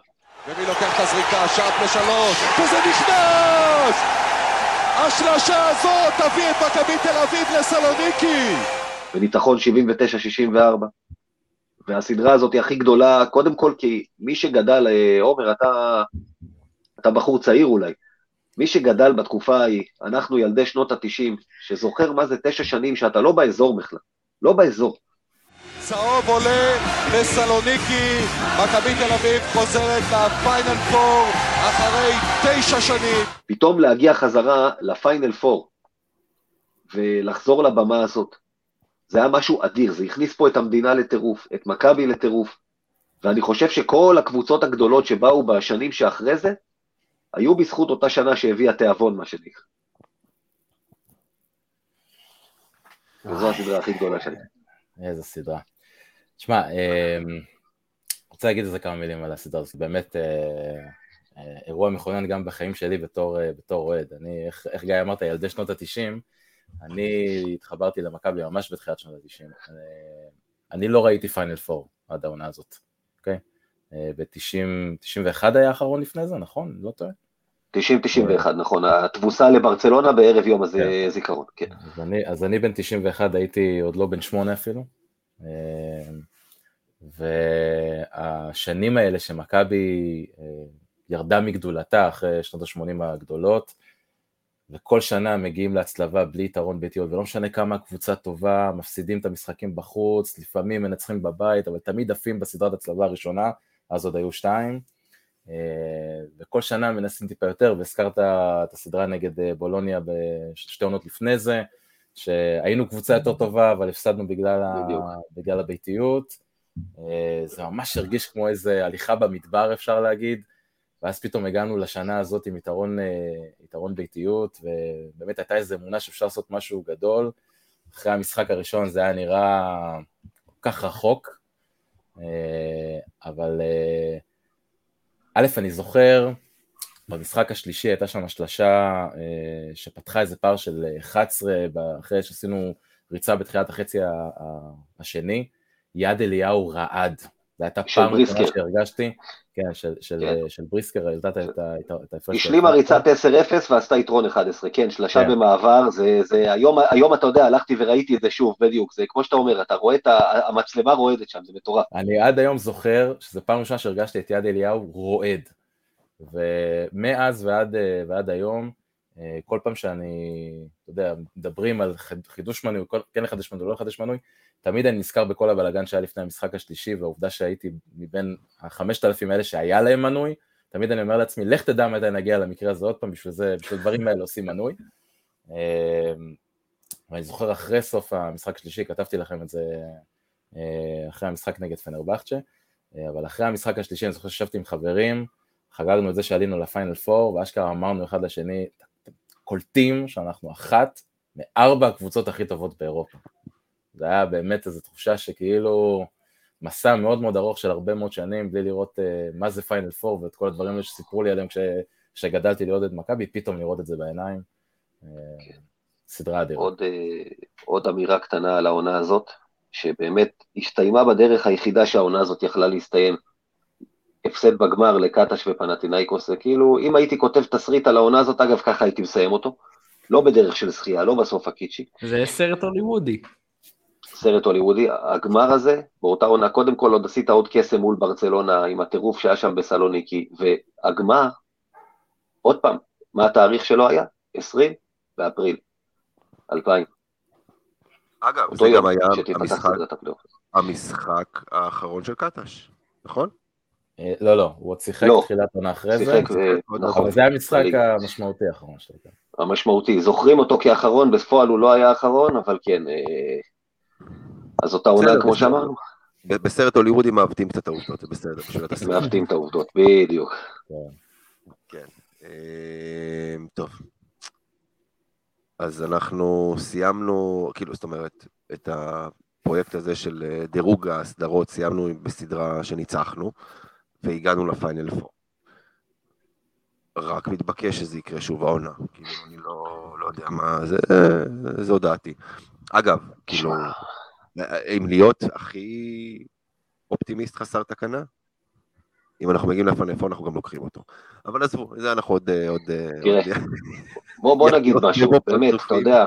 ומי לוקח את הזריקה? שעט לשלוש, וזה נכנס! השלושה הזאת תביא את מכבי תל אביב לסלוניקי! וניצחון 79-64. והסדרה הזאת היא הכי גדולה, קודם כל כי מי שגדל, אה, עומר, אתה, אתה בחור צעיר אולי, מי שגדל בתקופה ההיא, אנחנו ילדי שנות ה-90, שזוכר מה זה תשע שנים שאתה לא באזור בכלל, לא באזור. צהוב עולה לסלוניקי, מכבי תל אביב חוזרת לפיינל פור אחרי תשע שנים. פתאום להגיע חזרה לפיינל פור ולחזור לבמה הזאת, זה היה משהו אדיר, זה הכניס פה את המדינה לטירוף, את מכבי לטירוף, ואני חושב שכל הקבוצות הגדולות שבאו בשנים שאחרי זה, היו בזכות אותה שנה שהביאה תיאבון, מה שנקרא. וזו הסדרה הכי גדולה שלי. איזה סדרה. תשמע, אה, רוצה להגיד איזה כמה מילים על הסדרה הזאת, באמת אה, אה, אירוע מכונן גם בחיים שלי בתור אוהד. אני, איך גיא אמרת, ילדי שנות התשעים, אני התחברתי למכבי ממש בתחילת שנות ה-90. אני לא ראיתי פיינל פור עד העונה הזאת, אוקיי? ב-90, היה האחרון לפני זה, נכון? לא טועה? 90-91, נכון, התבוסה לברצלונה בערב יום הזיכרון, כן. כן. אז אני, אז אני בן 91 הייתי עוד לא בן שמונה אפילו, והשנים האלה שמכבי ירדה מגדולתה אחרי שנות ה-80 הגדולות, וכל שנה מגיעים להצלבה בלי יתרון ביתיות, ולא משנה כמה הקבוצה טובה, מפסידים את המשחקים בחוץ, לפעמים מנצחים בבית, אבל תמיד עפים בסדרת הצלבה הראשונה, אז עוד היו שתיים, אה, וכל שנה מנסים טיפה יותר, והזכרת את הסדרה נגד אה, בולוניה בשתי עונות לפני זה, שהיינו קבוצה יותר טובה, אבל הפסדנו בגלל, ה... בגלל הביתיות, אה, זה ממש הרגיש כמו איזה הליכה במדבר אפשר להגיד, ואז פתאום הגענו לשנה הזאת עם יתרון, יתרון ביתיות, ובאמת הייתה איזו אמונה שאפשר לעשות משהו גדול. אחרי המשחק הראשון זה היה נראה כל כך רחוק, אבל א', אני זוכר, במשחק השלישי הייתה שם השלשה שפתחה איזה פער של 11 אחרי שעשינו ריצה בתחילת החצי השני, יד אליהו רעד, זו הייתה פעם ראשונה. שהרגשתי, כן, של, של, כן. של בריסקר, העלתה את ההפרש. השלימה של- ריצת 10-0 ועשתה יתרון 11, כן, שלושה כן. במעבר, זה, זה, היום, היום אתה יודע, הלכתי וראיתי את זה שוב, בדיוק, זה כמו שאתה אומר, אתה רואה את ה... המצלמה רועדת שם, זה מטורף. אני עד היום זוכר שזו פעם ראשונה שהרגשתי את יד אליהו רועד. ומאז ועד, אה, ועד היום, אה, כל פעם שאני, אתה יודע, מדברים על חיד- חידוש מנוי, כן לחדש מנוי, לא לחדש מנוי, תמיד אני נזכר בכל הבלאגן שהיה לפני המשחק השלישי, והעובדה שהייתי מבין החמשת אלפים האלה שהיה להם מנוי, תמיד אני אומר לעצמי, לך תדע מתי נגיע למקרה הזה עוד פעם, בשביל זה, בשביל הדברים האלה עושים מנוי. אה, ואני זוכר אחרי סוף המשחק השלישי, כתבתי לכם את זה אה, אחרי המשחק נגד פנרבכצ'ה, אה, אבל אחרי המשחק השלישי אני זוכר שישבתי עם חברים, חגגנו את זה שעלינו לפיינל פור, ואשכרה אמרנו אחד לשני, "אתם קולטים שאנחנו אחת מארבע הקבוצות הכי טובות באירופה. זה היה באמת איזו תחושה שכאילו מסע מאוד מאוד ארוך של הרבה מאוד שנים, בלי לראות אה, מה זה פיינל פור ואת כל הדברים האלה שסיפרו לי עליהם כש- כשגדלתי לראות את מכבי, פתאום לראות את זה בעיניים. אה, סדרה אדירה. עוד, אה, עוד אמירה קטנה על העונה הזאת, שבאמת הסתיימה בדרך היחידה שהעונה הזאת יכלה להסתיים. הפסד בגמר לקטש ופנטינאיקוס, זה כאילו, אם הייתי כותב תסריט על העונה הזאת, אגב, ככה הייתי מסיים אותו. לא בדרך של זכייה, לא בסוף הקיצ'י. זה סרט הוליוודי. סרט הוליוודי, הגמר הזה, באותה עונה, קודם כל עוד עשית עוד קסם מול ברצלונה עם הטירוף שהיה שם בסלוניקי, והגמר, עוד פעם, מה התאריך שלו היה? 20 באפריל 2000. אגב, זה גם היה המשחק. המשחק האחרון של קטש, נכון? אה, לא, לא, הוא עוד שיחק לא. תחילת עונה אחרי זה, שיחק, ו- נכון, אבל זה היה המשחק. המשמעותי האחרון שלו. כן. המשמעותי. זוכרים אותו כאחרון, בפועל הוא לא היה האחרון, אבל כן. אה, אז אותה עונה, כמו. שאמרנו, ב- בסרט הוליוודי מעוותים קצת את העובדות, זה בסדר, בשביל התסריט. מעוותים את העובדות, בדיוק. כן. אמ, טוב. אז אנחנו סיימנו, כאילו, זאת אומרת, את הפרויקט הזה של אה, דירוג הסדרות, סיימנו בסדרה שניצחנו, והגענו לפיינל פור. רק מתבקש שזה יקרה שוב העונה. כאילו, אני לא, לא יודע מה, זה, זו הודעתי. אגב, כאילו, אם להיות הכי אופטימיסט חסר תקנה, אם אנחנו מגיעים לפיינל פור, אנחנו גם לוקחים אותו. אבל עזבו, זה אנחנו עוד... אה, עוד אה, תראה, עוד- בוא, בוא נגיד משהו, באמת, אתה. יודע,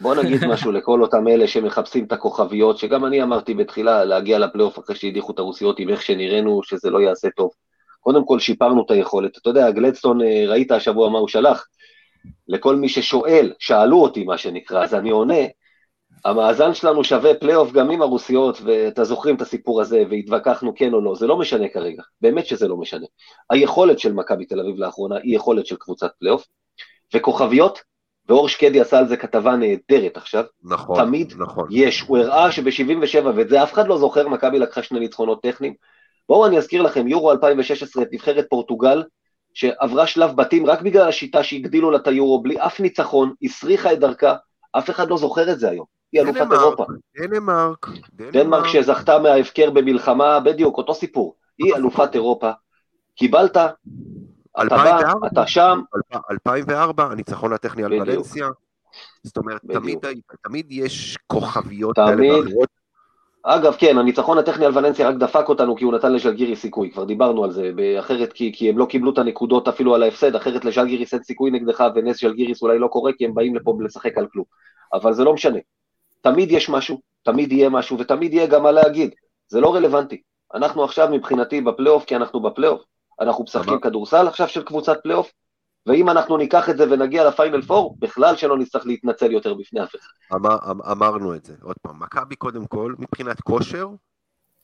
בוא נגיד משהו לכל אותם אלה שמחפשים את הכוכביות, שגם אני אמרתי בתחילה להגיע לפלייאוף אחרי שהדיחו את הרוסיות עם איך שנראינו, שזה לא יעשה טוב. קודם כל שיפרנו את היכולת. אתה יודע, גלדסטון, אה, ראית השבוע מה הוא שלח? לכל מי ששואל, שאלו אותי מה שנקרא, אז אני עונה, המאזן שלנו שווה פלייאוף גם עם הרוסיות, ואתה זוכרים את הסיפור הזה, והתווכחנו כן או לא, זה לא משנה כרגע, באמת שזה לא משנה. היכולת של מכבי תל אביב לאחרונה היא יכולת של קבוצת פלייאוף, וכוכביות, ואור שקדי עשה על זה כתבה נהדרת עכשיו, נכון, תמיד נכון. יש, הוא הראה שב-77, ואת זה אף אחד לא זוכר, מכבי לקחה שני ניצחונות טכניים. בואו אני אזכיר לכם, יורו 2016, את נבחרת פורטוגל, שעברה שלב בתים רק בגלל השיטה שהגדילו לה את היורו, בלי אף ניצחון, הסריחה את דרכה, אף אחד לא זוכר את זה היום. היא אלופת דנמרק, אירופה. דנמרק, דנמרק שזכתה מההפקר במלחמה, בדיוק, אותו סיפור. היא אלופת אירופה. קיבלת, אתה בא, 2004. אתה שם, 2004, הניצחון הטכני על. ולנסיה. זאת אומרת. תמיד, תמיד יש כוכביות תמיד. כאלה ואחרות. אגב, כן, הניצחון הטכני על ולנסיה רק דפק אותנו כי הוא נתן לשלגירי סיכוי, כבר דיברנו על זה, אחרת כי, כי הם לא קיבלו את הנקודות אפילו על ההפסד, אחרת לשלגיריס אין סיכוי נגדך ונס שלגיריס אולי לא קורה כי הם באים לפה לשחק על כלום. אבל זה לא משנה. תמיד יש משהו, תמיד יהיה משהו ותמיד יהיה גם מה להגיד. זה לא רלוונטי. אנחנו עכשיו מבחינתי בפלייאוף כי אנחנו בפלייאוף. אנחנו משחקים כדורסל עכשיו של קבוצת פלייאוף, ואם אנחנו ניקח את זה ונגיע לפיינל פור, בכלל שלא נצטרך להתנצל יותר בפני אף אחד. אמר, אמ- אמרנו את זה, עוד פעם, מכבי קודם כל, מבחינת כושר,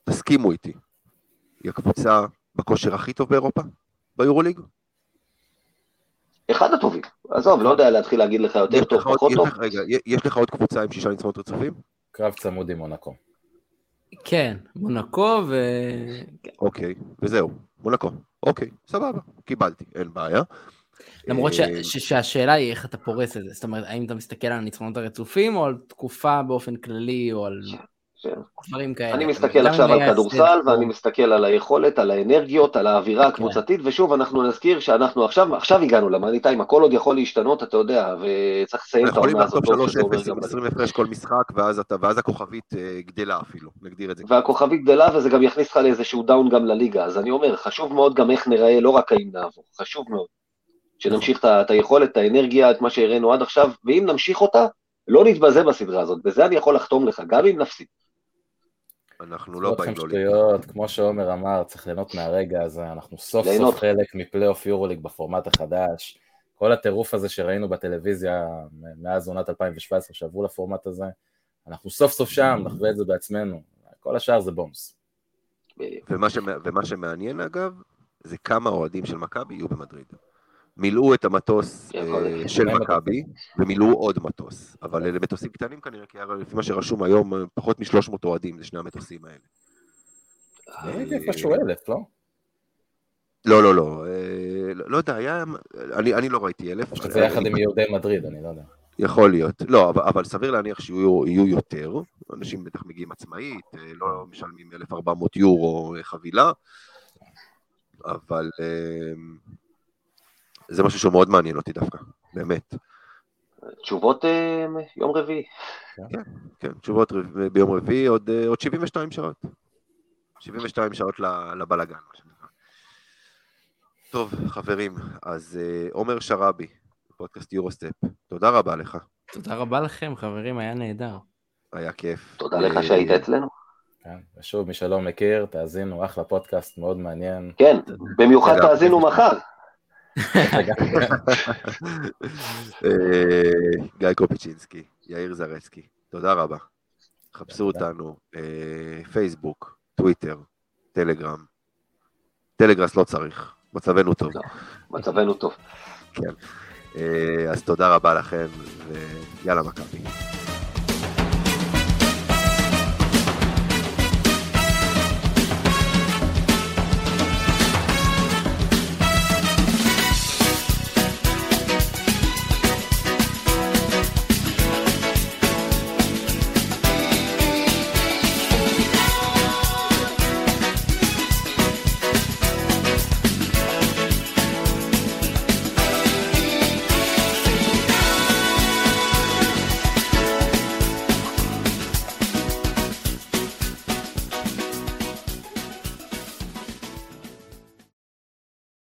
תסכימו איתי, היא הקבוצה בכושר הכי טוב באירופה, ביורוליג. אחד הטובים. עזוב, לא יודע להתחיל להגיד לך יותר יש טוב, פחות יש טוב. רגע, יש לך עוד קבוצה עם שישה ניצחונות רצופים? קרב צמוד עם מונקו. כן, מונקו ו... אוקיי, וזהו, מונקו. אוקיי, סבבה, קיבלתי, אין בעיה. למרות ש- אה, ש- שהשאלה היא איך אתה פורס את זה, זאת אומרת, האם אתה מסתכל על הניצחונות הרצופים, או על תקופה באופן כללי, או על... דברים כאלה. אני מסתכל עכשיו על כדורסל, ואני מסתכל על היכולת, על האנרגיות, על האווירה כן. הקבוצתית, ושוב, אנחנו נזכיר שאנחנו עכשיו, עכשיו הגענו למאני טיים, הכל עוד יכול להשתנות, אתה יודע, וצריך לסיים את יכולים העונה הזאת טוב, שזה אומר 3-0 גם עם בליגה. 20 הפרש כל משחק, ואז הכוכבית אה, גדלה אפילו, נגדיר את זה. והכוכבית גדלה, וזה גם יכניס לך לאיזשהו down גם לליגה, אז אני אומר, חשוב מאוד גם איך נראה, לא רק האם נעבור, חשוב מאוד. שנמשיך את היכולת, את האנרגיה, את מה שהראינו עד עכשיו, ואם נמשיך אותה, לא נתבזה בסדרה הזאת, בזה אני יכול לחתום לך, גם אם נפסיד. אנחנו לא באים לא שטויות, כמו שעומר אמר, צריך ליהנות מהרגע הזה, אנחנו סוף ליהנות. סוף חלק מפלייאוף יורוליג בפורמט החדש. כל הטירוף הזה שראינו בטלוויזיה מאז עונת 2017 שעברו לפורמט הזה, אנחנו סוף סוף שם, נחווה את זה בעצמנו. כל השאר זה בומס. ומה, שמע- ומה שמעניין אגב, זה כמה אוהדים של מכבי יהיו במדריד. מילאו את המטוס אה. של מכבי, ומילאו עוד מטוס. אבל אלה מטוסים קטנים כנראה, כי לפי מה שרשום היום, פחות מ-300 אוהדים, זה שני המטוסים האלה. הייתי איפשהו אלף, לא? לא, לא, לא, אה, לא יודע, היה, אני, אני לא ראיתי אלף. או שזה יחד עם יהודי מדריד, אני לא יודע. יכול להיות. לא, אבל, אבל סביר להניח שיהיו יהיו יותר. אנשים בטח מגיעים עצמאית, אה, לא משלמים 1,400 יורו חבילה, אבל זה משהו שמאוד מעניין אותי דווקא, באמת. תשובות אה, יום רביעי. כן, תשובות רב- ביום רביעי, עוד, אה, עוד 72 שעות. 72 שעות ל- לבלגן, מה שנקרא. טוב, חברים, אז אה, עומר שראבי, פודקאסט יורוסטפ, תודה רבה לך, תודה רבה לכם, חברים, היה נהדר. היה כיף. תודה לך שהיית אצלנו. כן, ושוב, מי שלא מכיר, תאזינו, אחלה פודקאסט, מאוד מעניין. כן, במיוחד. תאזינו מחר. אה, גיא קופיצ'ינסקי, יאיר זרצקי, תודה רבה. חפשו. אותנו, אה, פייסבוק, טוויטר, טלגרם. טלגרס לא צריך, מצבנו טוב. לא. מצבנו טוב. אה, אז תודה רבה לכם, ויאללה מכבי.